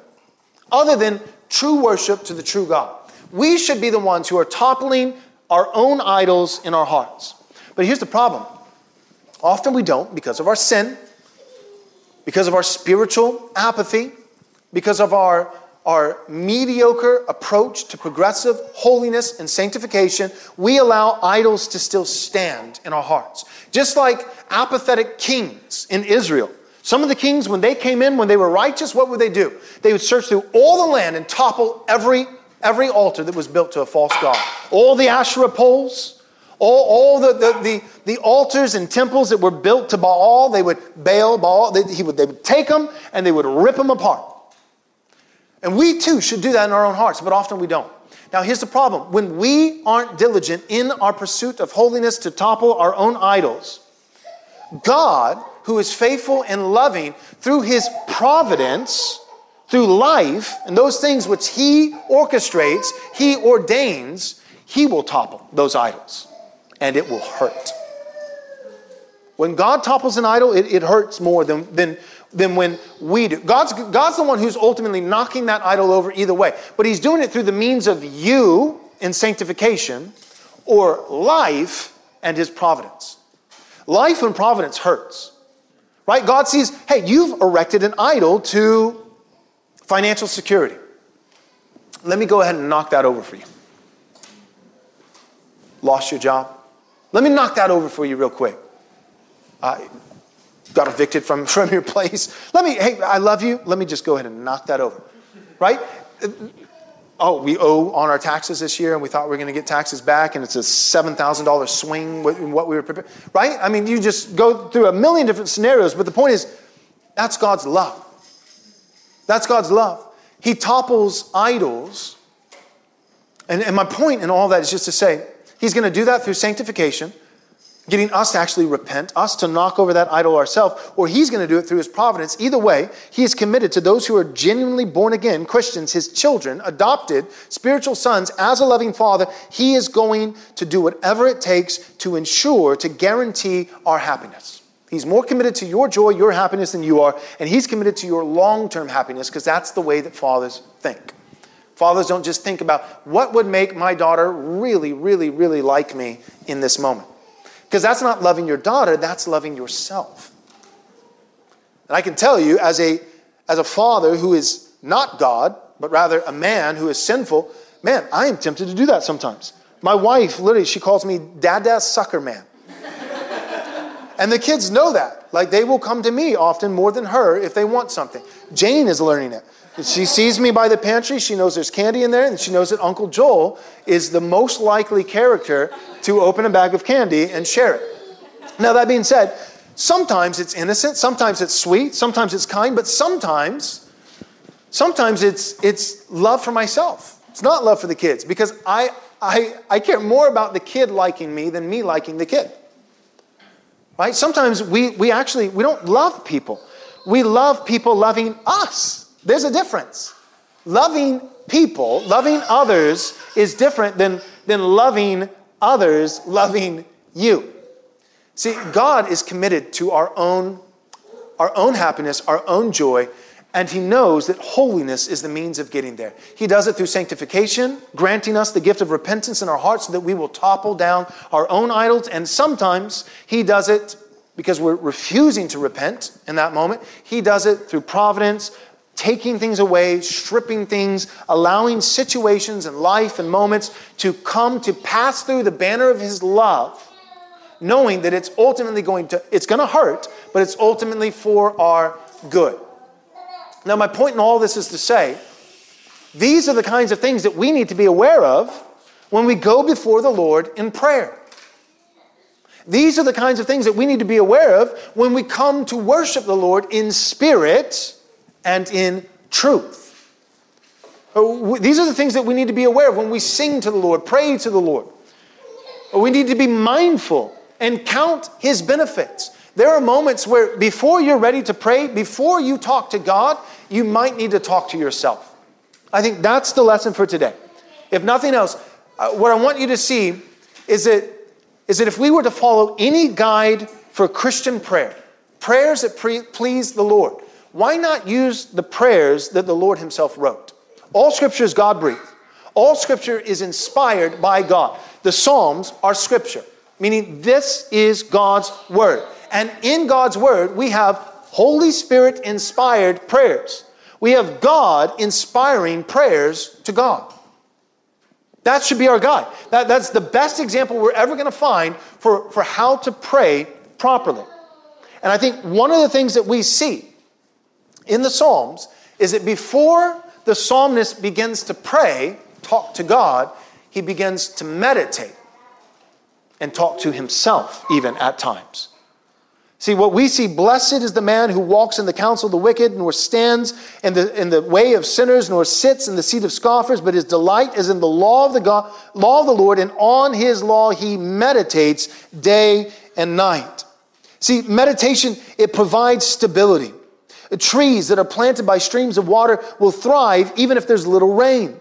other than true worship to the true God. We should be the ones who are toppling our own idols in our hearts. But here's the problem often we don't because of our sin, because of our spiritual apathy, because of our our mediocre approach to progressive holiness and sanctification, we allow idols to still stand in our hearts. Just like apathetic kings in Israel. Some of the kings, when they came in, when they were righteous, what would they do? They would search through all the land and topple every, every altar that was built to a false god. All the Asherah poles, all, all the, the, the, the, altars and temples that were built to Baal, they would Baal, Baal, they, he would, they would take them and they would rip them apart. And we too should do that in our own hearts, but often we don't. Now, here's the problem when we aren't diligent in our pursuit of holiness to topple our own idols, God, who is faithful and loving through his providence, through life, and those things which he orchestrates, he ordains, he will topple those idols, and it will hurt. When God topples an idol, it, it hurts more than, than than when we do. God's, God's the one who's ultimately knocking that idol over either way, but He's doing it through the means of you in sanctification or life and His providence. Life and providence hurts, right? God sees, hey, you've erected an idol to financial security. Let me go ahead and knock that over for you. Lost your job? Let me knock that over for you real quick. Uh, got evicted from, from your place. Let me, hey, I love you. Let me just go ahead and knock that over. Right? Oh, we owe on our taxes this year and we thought we were going to get taxes back and it's a $7,000 swing in what we were prepared. Right? I mean, you just go through a million different scenarios, but the point is, that's God's love. That's God's love. He topples idols. And, and my point in all that is just to say, He's going to do that through sanctification getting us to actually repent, us to knock over that idol ourselves, or he's going to do it through his providence. Either way, he is committed to those who are genuinely born again Christians, his children, adopted, spiritual sons, as a loving father. He is going to do whatever it takes to ensure, to guarantee our happiness. He's more committed to your joy, your happiness than you are, and he's committed to your long term happiness because that's the way that fathers think. Fathers don't just think about what would make my daughter really, really, really like me in this moment. Because that's not loving your daughter, that's loving yourself. And I can tell you, as a, as a father who is not God, but rather a man who is sinful, man, I am tempted to do that sometimes. My wife, literally, she calls me Dada Sucker Man. and the kids know that. Like, they will come to me often more than her if they want something. Jane is learning it. She sees me by the pantry. She knows there's candy in there, and she knows that Uncle Joel is the most likely character to open a bag of candy and share it. Now, that being said, sometimes it's innocent, sometimes it's sweet, sometimes it's kind, but sometimes, sometimes it's, it's love for myself. It's not love for the kids because I, I, I care more about the kid liking me than me liking the kid. Right? Sometimes we, we actually, we don't love people. We love people loving us. There's a difference. Loving people, loving others is different than, than loving others loving you. See, God is committed to our own, our own happiness, our own joy, and He knows that holiness is the means of getting there. He does it through sanctification, granting us the gift of repentance in our hearts so that we will topple down our own idols, and sometimes He does it because we're refusing to repent in that moment. He does it through providence, taking things away, stripping things, allowing situations and life and moments to come to pass through the banner of his love, knowing that it's ultimately going to it's going to hurt, but it's ultimately for our good. Now my point in all this is to say these are the kinds of things that we need to be aware of when we go before the Lord in prayer. These are the kinds of things that we need to be aware of when we come to worship the Lord in spirit and in truth. Uh, these are the things that we need to be aware of when we sing to the Lord, pray to the Lord. Uh, we need to be mindful and count His benefits. There are moments where, before you're ready to pray, before you talk to God, you might need to talk to yourself. I think that's the lesson for today. If nothing else, uh, what I want you to see is that, is that if we were to follow any guide for Christian prayer, prayers that pre- please the Lord, why not use the prayers that the Lord Himself wrote? All scripture is God breathed. All scripture is inspired by God. The Psalms are scripture, meaning this is God's word. And in God's word, we have Holy Spirit inspired prayers. We have God inspiring prayers to God. That should be our guide. That, that's the best example we're ever going to find for, for how to pray properly. And I think one of the things that we see in the Psalms is that before the psalmist begins to pray, talk to God, he begins to meditate and talk to himself, even at times. See, what we see, blessed is the man who walks in the counsel of the wicked, nor stands in the, in the way of sinners, nor sits in the seat of scoffers, but his delight is in the law of the God, law of the Lord, and on his law he meditates day and night. See, meditation, it provides stability. Trees that are planted by streams of water will thrive even if there's little rain.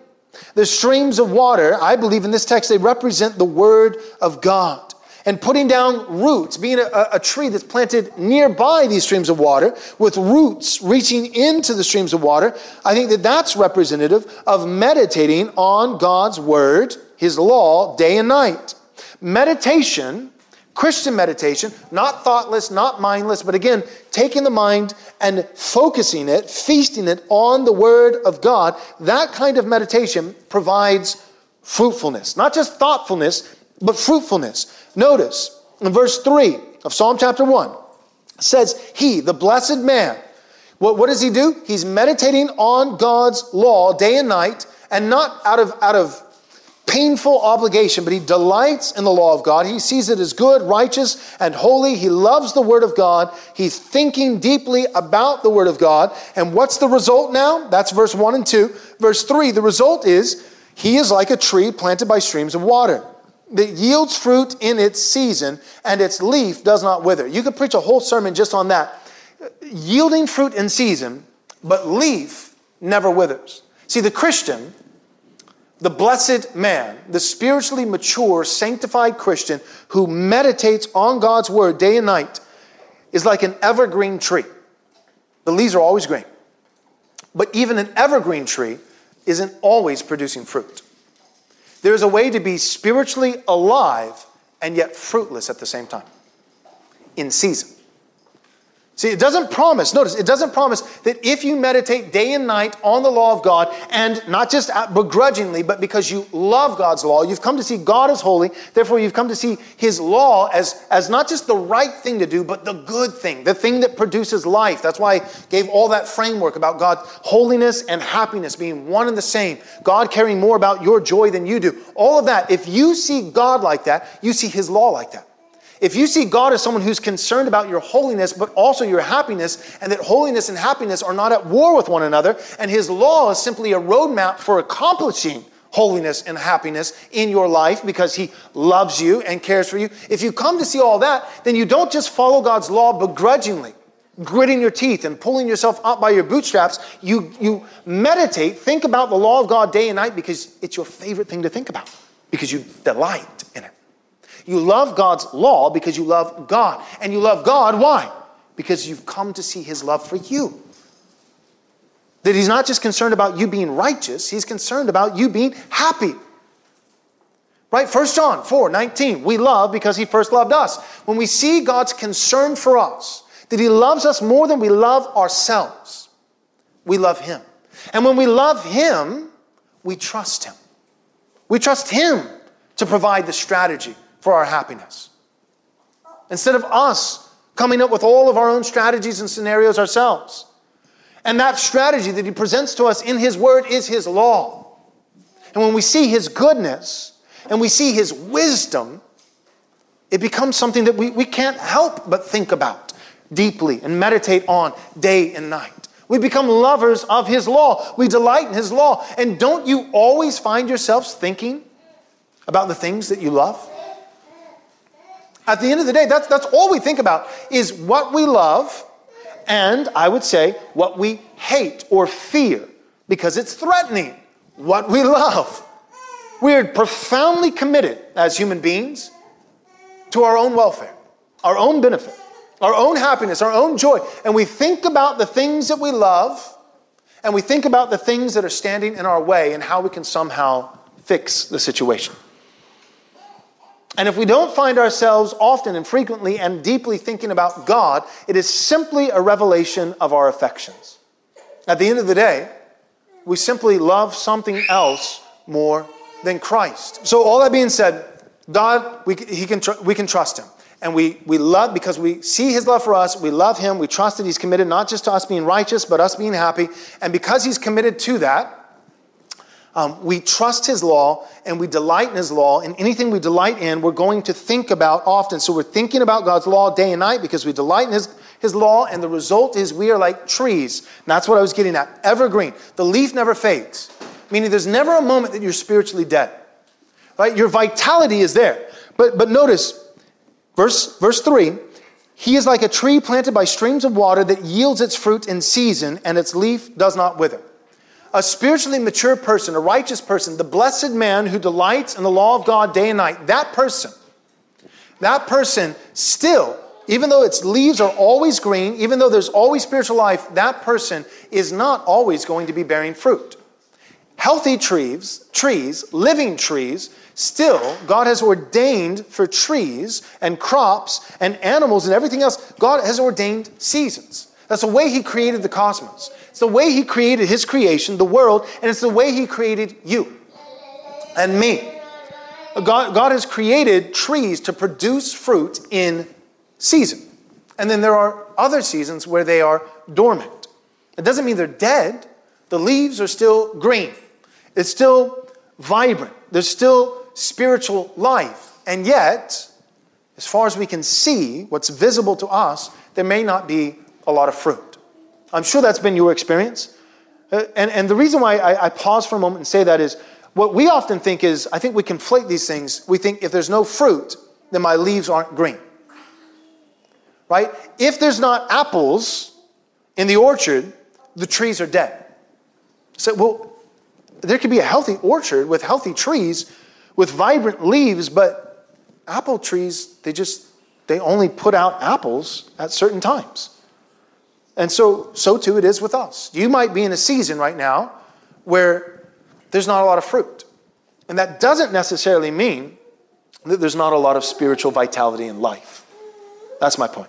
The streams of water, I believe in this text, they represent the Word of God. And putting down roots, being a, a, tree that's planted nearby these streams of water, with roots reaching into the streams of water, I think that that's representative of meditating on God's Word, His law, day and night. Meditation Christian meditation, not thoughtless, not mindless, but again, taking the mind and focusing it, feasting it on the Word of God, that kind of meditation provides fruitfulness. Not just thoughtfulness, but fruitfulness. Notice in verse 3 of Psalm chapter 1 says, He, the blessed man, what, what does he do? He's meditating on God's law day and night, and not out of, out of painful obligation, but he delights in the law of God. He sees it as good, righteous, and holy. He loves the Word of God. He's thinking deeply about the Word of God. And what's the result now? That's verse 1 and 2. Verse 3 the result is he is like a tree planted by streams of water that yields fruit in its season, and its leaf does not wither. You could preach a whole sermon just on that. Yielding fruit in season, but leaf never withers. See, the Christian the blessed man, the spiritually mature, sanctified Christian who meditates on God's word day and night, is like an evergreen tree. The leaves are always green. But even an evergreen tree isn't always producing fruit. There's a way to be spiritually alive and yet fruitless at the same time, in season. See, it doesn't promise, notice, it doesn't promise that if you meditate day and night on the law of God, and not just begrudgingly, but because you love God's law, you've come to see God as holy, therefore you've come to see His law as, as not just the right thing to do, but the good thing, the thing that produces life. That's why I gave all that framework about God, holiness and happiness being one and the same, God caring more about your joy than you do. All of that, if you see God like that, you see His law like that. If you see God as someone who's concerned about your holiness, but also your happiness, and that holiness and happiness are not at war with one another, and His law is simply a roadmap for accomplishing holiness and happiness in your life because He loves you and cares for you, if you come to see all that, then you don't just follow God's law begrudgingly, gritting your teeth and pulling yourself up by your bootstraps. You, you meditate, think about the law of God day and night because it's your favorite thing to think about, because you delight in it. You love God's law because you love God. And you love God, why? Because you've come to see his love for you. That he's not just concerned about you being righteous, he's concerned about you being happy. Right? 1 John 4 19. We love because he first loved us. When we see God's concern for us, that he loves us more than we love ourselves, we love him. And when we love him, we trust him. We trust him to provide the strategy for our happiness. Instead of us coming up with all of our own strategies and scenarios ourselves. And that strategy that he presents to us in his word is his law. And when we see his goodness and we see his wisdom, it becomes something that we, we can't help but think about deeply and meditate on day and night. We become lovers of his law. We delight in his law. And don't you always find yourselves thinking about the things that you love? At the end of the day, that's, that's all we think about is what we love and I would say what we hate or fear because it's threatening what we love. We're profoundly committed as human beings to our own welfare, our own benefit, our own happiness, our own joy. And we think about the things that we love and we think about the things that are standing in our way and how we can somehow fix the situation. And if we don't find ourselves often and frequently and deeply thinking about God, it is simply a revelation of our affections. At the end of the day, we simply love something else more than Christ. So, all that being said, God, we, he can, tr- we can trust Him. And we, we love, because we see His love for us, we love Him, we trust that He's committed not just to us being righteous, but us being happy. And because He's committed to that, um, we trust His law and we delight in His law. And anything we delight in, we're going to think about often. So we're thinking about God's law day and night because we delight in His, His law. And the result is we are like trees. And that's what I was getting at. Evergreen. The leaf never fades, meaning there's never a moment that you're spiritually dead. Right? Your vitality is there. But, but notice, verse, verse 3 He is like a tree planted by streams of water that yields its fruit in season, and its leaf does not wither a spiritually mature person, a righteous person, the blessed man who delights in the law of God day and night, that person, that person still, even though its leaves are always green, even though there's always spiritual life, that person is not always going to be bearing fruit. Healthy trees, trees, living trees, still, God has ordained for trees and crops and animals and everything else, God has ordained seasons. That's the way He created the cosmos. It's the way He created His creation, the world, and it's the way He created you and me. God, God has created trees to produce fruit in season. And then there are other seasons where they are dormant. It doesn't mean they're dead. The leaves are still green. It's still vibrant. There's still spiritual life. And yet, as far as we can see, what's visible to us, there may not be a lot of fruit. I'm sure that's been your experience. Uh, and, and the reason why I, I pause for a moment and say that is what we often think is I think we conflate these things. We think if there's no fruit, then my leaves aren't green. Right? If there's not apples in the orchard, the trees are dead. So, well, there could be a healthy orchard with healthy trees with vibrant leaves, but apple trees, they just, they only put out apples at certain times. And so, so too it is with us. You might be in a season right now where there's not a lot of fruit. And that doesn't necessarily mean that there's not a lot of spiritual vitality in life. That's my point.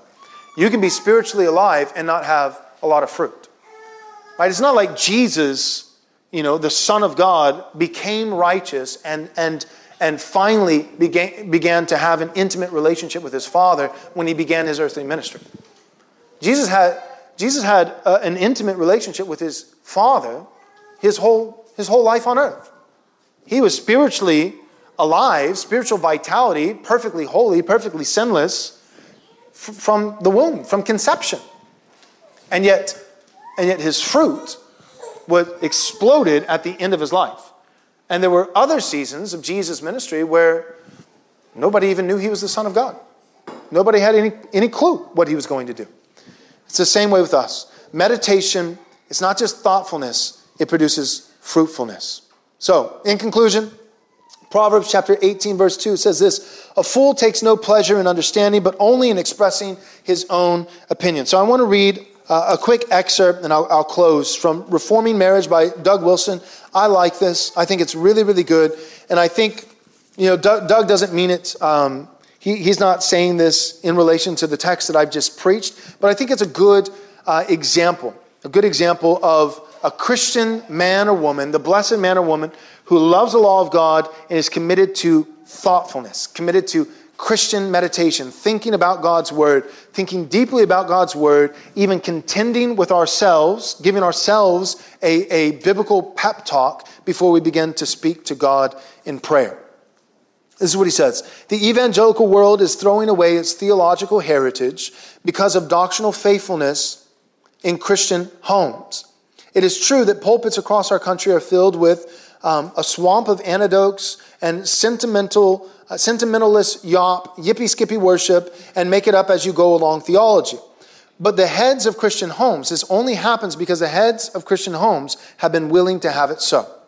You can be spiritually alive and not have a lot of fruit. Right? It's not like Jesus, you know, the Son of God, became righteous and, and, and finally began, began to have an intimate relationship with his Father when he began his earthly ministry. Jesus had, Jesus had uh, an intimate relationship with his Father his whole, his whole life on earth. He was spiritually alive, spiritual vitality, perfectly holy, perfectly sinless f- from the womb, from conception. And yet, and yet his fruit was exploded at the end of his life. And there were other seasons of Jesus' ministry where nobody even knew he was the Son of God. Nobody had any, any clue what he was going to do. It's the same way with us. Meditation, it's not just thoughtfulness, it produces fruitfulness. So, in conclusion, Proverbs chapter 18, verse 2 says this A fool takes no pleasure in understanding, but only in expressing his own opinion. So, I want to read uh, a quick excerpt, and I'll, I'll, close from Reforming Marriage by Doug Wilson. I like this. I think it's really, really good. And I think, you know, Doug, Doug doesn't mean it um, he, he's not saying this in relation to the text that I've just preached, but I think it's a good uh, example, a good example of a Christian man or woman, the blessed man or woman who loves the law of God and is committed to thoughtfulness, committed to Christian meditation, thinking about God's word, thinking deeply about God's word, even contending with ourselves, giving ourselves a, a biblical pep talk before we begin to speak to God in prayer. This is what he says. The evangelical world is throwing away its theological heritage because of doctrinal faithfulness in Christian homes. It is true that pulpits across our country are filled with um, a swamp of anecdotes and sentimental, uh, sentimentalist yop, yippee skippy worship, and make it up as you go along theology. But the heads of Christian homes, this only happens because the heads of Christian homes have been willing to have it so.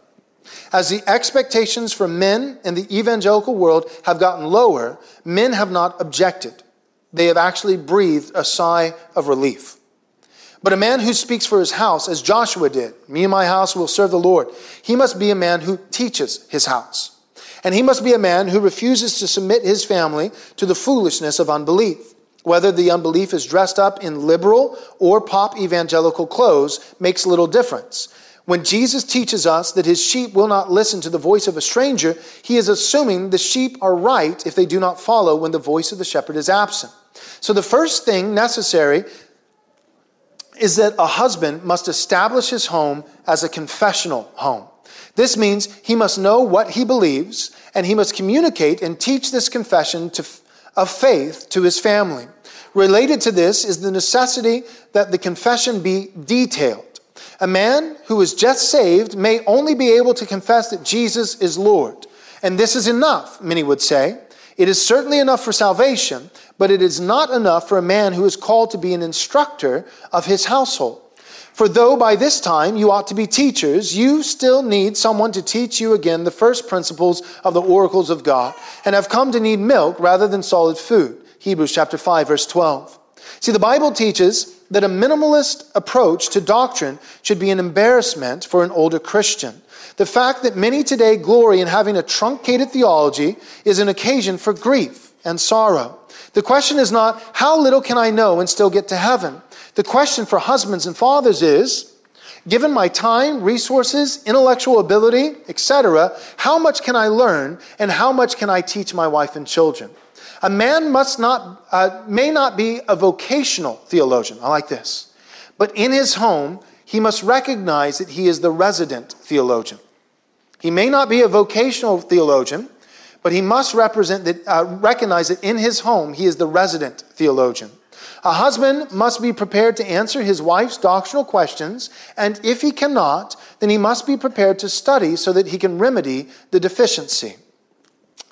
As the expectations for men in the evangelical world have gotten lower, men have not objected. They have actually breathed a sigh of relief. But a man who speaks for his house, as Joshua did, me and my house will serve the Lord, he must be a man who teaches his house. And he must be a man who refuses to submit his family to the foolishness of unbelief. Whether the unbelief is dressed up in liberal or pop evangelical clothes makes little difference. When Jesus teaches us that his sheep will not listen to the voice of a stranger, he is assuming the sheep are right if they do not follow when the voice of the shepherd is absent. So the first thing necessary is that a husband must establish his home as a confessional home. This means he must know what he believes and he must communicate and teach this confession to, of faith to his family. Related to this is the necessity that the confession be detailed. A man who is just saved may only be able to confess that Jesus is Lord. And this is enough, many would say. It is certainly enough for salvation, but it is not enough for a man who is called to be an instructor of his household. For though by this time you ought to be teachers, you still need someone to teach you again the first principles of the oracles of God, and have come to need milk rather than solid food. Hebrews chapter 5 verse 12. See, the Bible teaches that a minimalist approach to doctrine should be an embarrassment for an older Christian. The fact that many today glory in having a truncated theology is an occasion for grief and sorrow. The question is not, how little can I know and still get to heaven? The question for husbands and fathers is, given my time, resources, intellectual ability, etc., how much can I learn and how much can I teach my wife and children? A man must not, uh, may not be a vocational theologian. I like this. But in his home, he must recognize that he is the resident theologian. He may not be a vocational theologian, but he must represent that, uh, recognize that in his home, he is the resident theologian. A husband must be prepared to answer his wife's doctrinal questions, and if he cannot, then he must be prepared to study so that he can remedy the deficiency.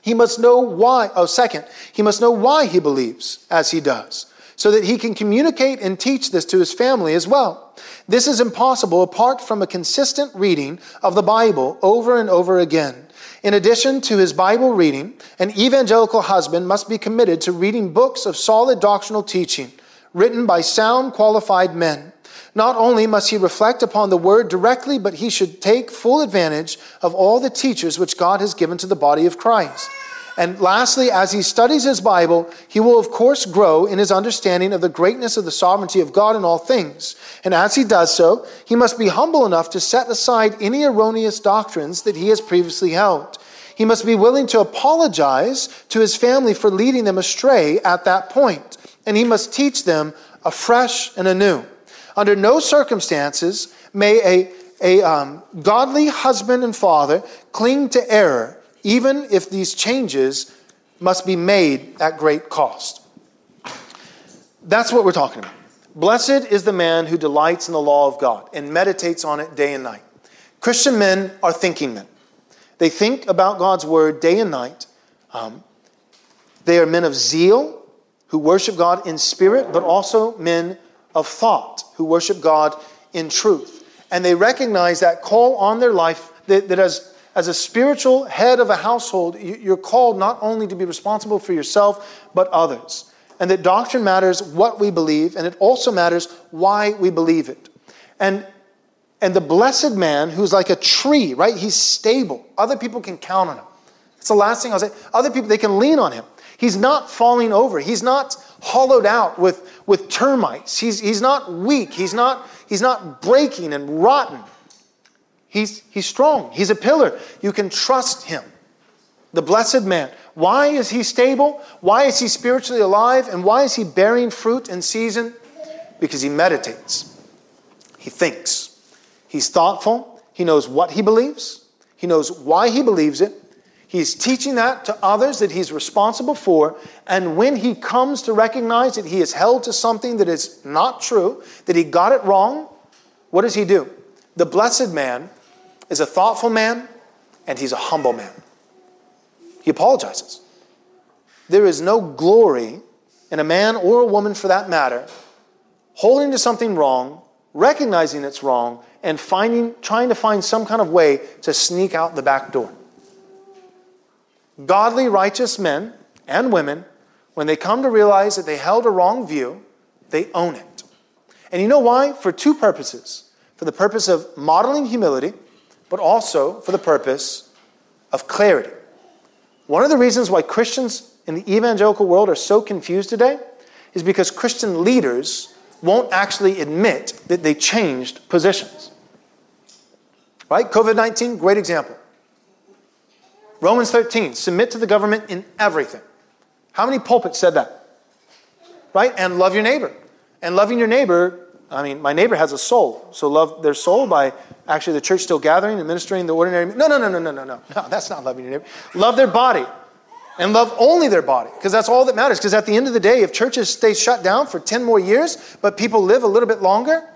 He must know why, oh, second, he must know why he believes as he does, so that he can communicate and teach this to his family as well. This is impossible apart from a consistent reading of the Bible over and over again. In addition to his Bible reading, an evangelical husband must be committed to reading books of solid doctrinal teaching written by sound, qualified men. Not only must he reflect upon the word directly, but he should take full advantage of all the teachers which God has given to the body of Christ. And lastly, as he studies his Bible, he will of course grow in his understanding of the greatness of the sovereignty of God in all things. And as he does so, he must be humble enough to set aside any erroneous doctrines that he has previously held. He must be willing to apologize to his family for leading them astray at that point, and he must teach them afresh and anew. Under no circumstances may a, a um, godly husband and father cling to error, even if these changes must be made at great cost. That's what we're talking about. Blessed is the man who delights in the law of God and meditates on it day and night. Christian men are thinking men. They think about God's word day and night. Um, they are men of zeal who worship God in spirit, but also men of thought who worship God in truth. And they recognize that call on their life that, that as, as a spiritual head of a household, you're called not only to be responsible for yourself, but others. And that doctrine matters what we believe, and it also matters why we believe it. And, and the blessed man who's like a tree, right? He's stable. Other people can count on him. That's the last thing I'll say. Other people, they can lean on him. He's not falling over. He's not hollowed out with, with termites. He's, he's not weak. He's not, he's not breaking and rotten. He's, he's strong. He's a pillar. You can trust him. The blessed man. Why is he stable? Why is he spiritually alive? And why is he bearing fruit in season? Because he meditates. He thinks. He's thoughtful. He knows what he believes. He knows why he believes it. He's teaching that to others that he's responsible for. And when he comes to recognize that he is held to something that is not true, that he got it wrong, what does he do? The blessed man is a thoughtful man and he's a humble man. He apologizes. There is no glory in a man or a woman for that matter holding to something wrong, recognizing it's wrong, and finding, trying to find some kind of way to sneak out the back door. Godly, righteous men and women, when they come to realize that they held a wrong view, they own it. And you know why? For two purposes for the purpose of modeling humility, but also for the purpose of clarity. One of the reasons why Christians in the evangelical world are so confused today is because Christian leaders won't actually admit that they changed positions. Right? COVID 19, great example. Romans 13, submit to the government in everything. How many pulpits said that? Right? And love your neighbor. And loving your neighbor, I mean, my neighbor has a soul. So love their soul by actually the church still gathering, administering the ordinary. No, no, no, no, no, no, no. No, that's not loving your neighbor. Love their body and love only their body because that's all that matters. Because at the end of the day, if churches stay shut down for 10 more years, but people live a little bit longer,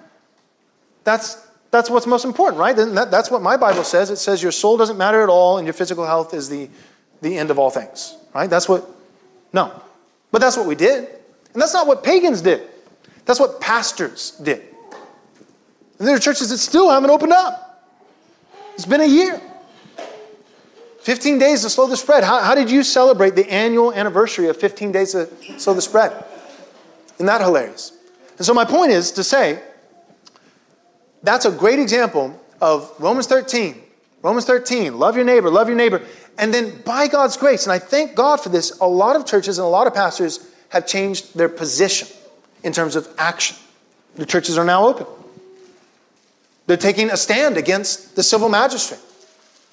that's, that's what's most important, right? That, that's what my Bible says. It says your soul doesn't matter at all and your physical health is the, the end of all things, right? That's what, no. But that's what we did. And that's not what pagans did. That's what pastors did. And there are churches that still haven't opened up. It's been a year. 15 days to slow the spread. How, how did you celebrate the annual anniversary of 15 days to slow the spread? Isn't that hilarious? And so, my point is to say that's a great example of Romans 13. Romans 13, love your neighbor, love your neighbor. And then, by God's grace, and I thank God for this, a lot of churches and a lot of pastors have changed their position in terms of action. The churches are now open. They're taking a stand against the civil magistrate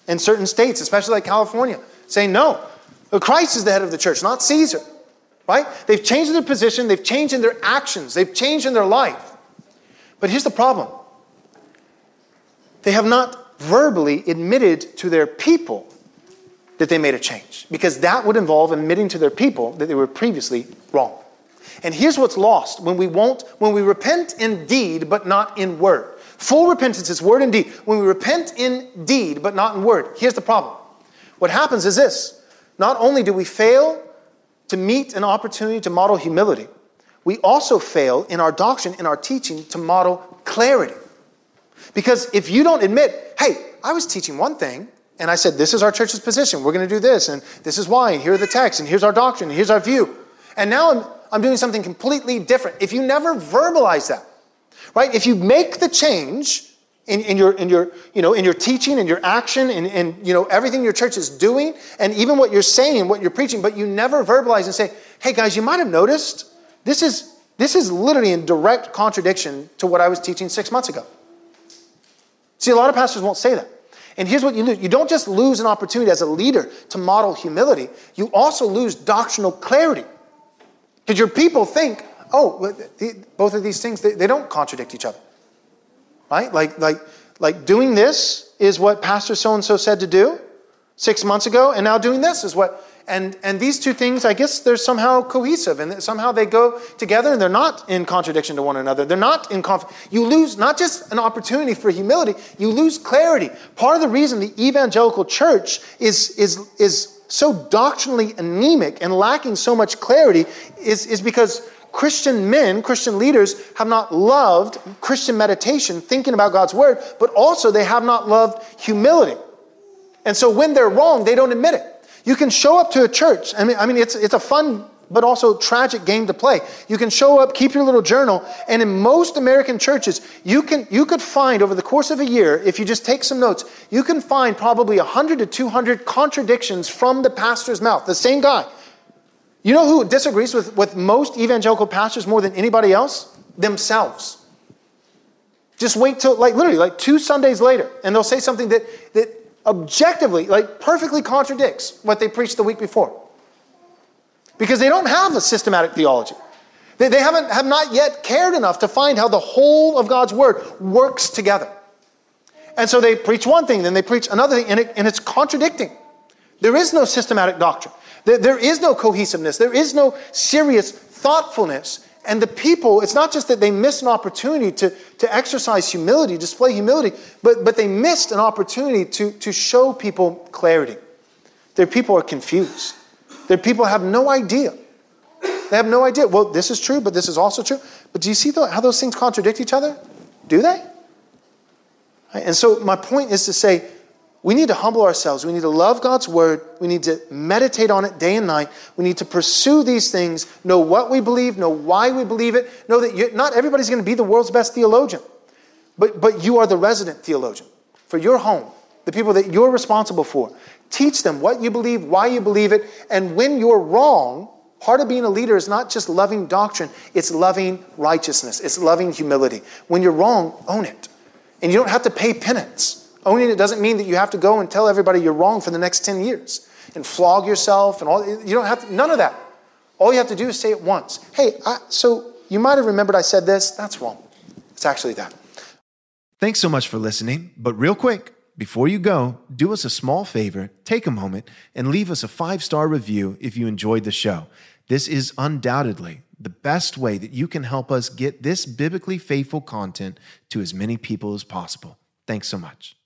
in certain states, especially like California, saying no, Christ is the head of the church, not Caesar. Right? They've changed their position, they've changed in their actions, they've changed in their life. But here's the problem they have not verbally admitted to their people that they made a change, because that would involve admitting to their people that they were previously wrong. And here's what's lost when we won't, when we repent in deed but not in word. Full repentance is word and deed. When we repent in deed but not in word, here's the problem. What happens is this not only do we fail to meet an opportunity to model humility, we also fail in our doctrine, in our teaching, to model clarity. Because if you don't admit, hey, I was teaching one thing, and I said, this is our church's position. We're going to do this, and this is why, and here are the texts, and here's our doctrine, and here's our view. And now I'm, I'm doing something completely different. If you never verbalize that, right? If you make the change in, in, your, in, your, you know, in your teaching and your action and, and you know, everything your church is doing, and even what you're saying, and what you're preaching, but you never verbalize and say, hey guys, you might have noticed this is, this is literally in direct contradiction to what I was teaching six months ago. See, a lot of pastors won't say that. And here's what you lose you don't just lose an opportunity as a leader to model humility, you also lose doctrinal clarity. Because your people think, oh, both of these things, they, don't contradict each other. Right? Like, like, like doing this is what Pastor so and so said to do six months ago, and now doing this is what. And, and these two things, I guess they're somehow cohesive and somehow they go together and they're not in contradiction to one another. They're not in conflict. You lose not just an opportunity for humility, you lose clarity. Part of the reason the evangelical church is, is, is so doctrinally anemic and lacking so much clarity is, is because Christian men, Christian leaders, have not loved Christian meditation, thinking about God's word, but also they have not loved humility. And so when they're wrong, they don't admit it. You can show up to a church. I mean, I mean it's, it's a fun but also tragic game to play. You can show up, keep your little journal, and in most American churches, you can you could find over the course of a year, if you just take some notes, you can find probably 100 to 200 contradictions from the pastor's mouth. The same guy. You know who disagrees with, with most evangelical pastors more than anybody else? Themselves. Just wait till, like, literally, like two Sundays later, and they'll say something that, that objectively, like, perfectly contradicts what they preached the week before. Because they don't have a systematic theology. They, they haven't, have not yet cared enough to find how the whole of God's word works together. And so they preach one thing, then they preach another thing, and, it, and it's contradicting. There is no systematic doctrine. There, There is no cohesiveness. There is no serious thoughtfulness. And the people, it's not just that they missed an opportunity to, to exercise humility, display humility, but, but they missed an opportunity to, to show people clarity. Their people are confused. Their people have no idea. They have no idea. Well, this is true, but this is also true. But do you see how those things contradict each other? Do they? And so, my point is to say, we need to humble ourselves. We need to love God's word. We need to meditate on it day and night. We need to pursue these things, know what we believe, know why we believe it, know that not everybody's going to be the world's best theologian, but, but you are the resident theologian for your home, the people that you're responsible for. Teach them what you believe, why you believe it, and when you're wrong, Part of being a leader is not just loving doctrine, it's loving righteousness, it's loving humility. When you're wrong, own it. And you don't have to pay penance. Owning it doesn't mean that you have to go and tell everybody you're wrong for the next 10 years and flog yourself and all. You don't have to, none of that. All you have to do is say it once. Hey, I, so you might have remembered I said this. That's wrong. It's actually that. Thanks so much for listening. But real quick, before you go, do us a small favor, take a moment, and leave us a five star review if you enjoyed the show. This is undoubtedly the best way that you can help us get this biblically faithful content to as many people as possible. Thanks so much.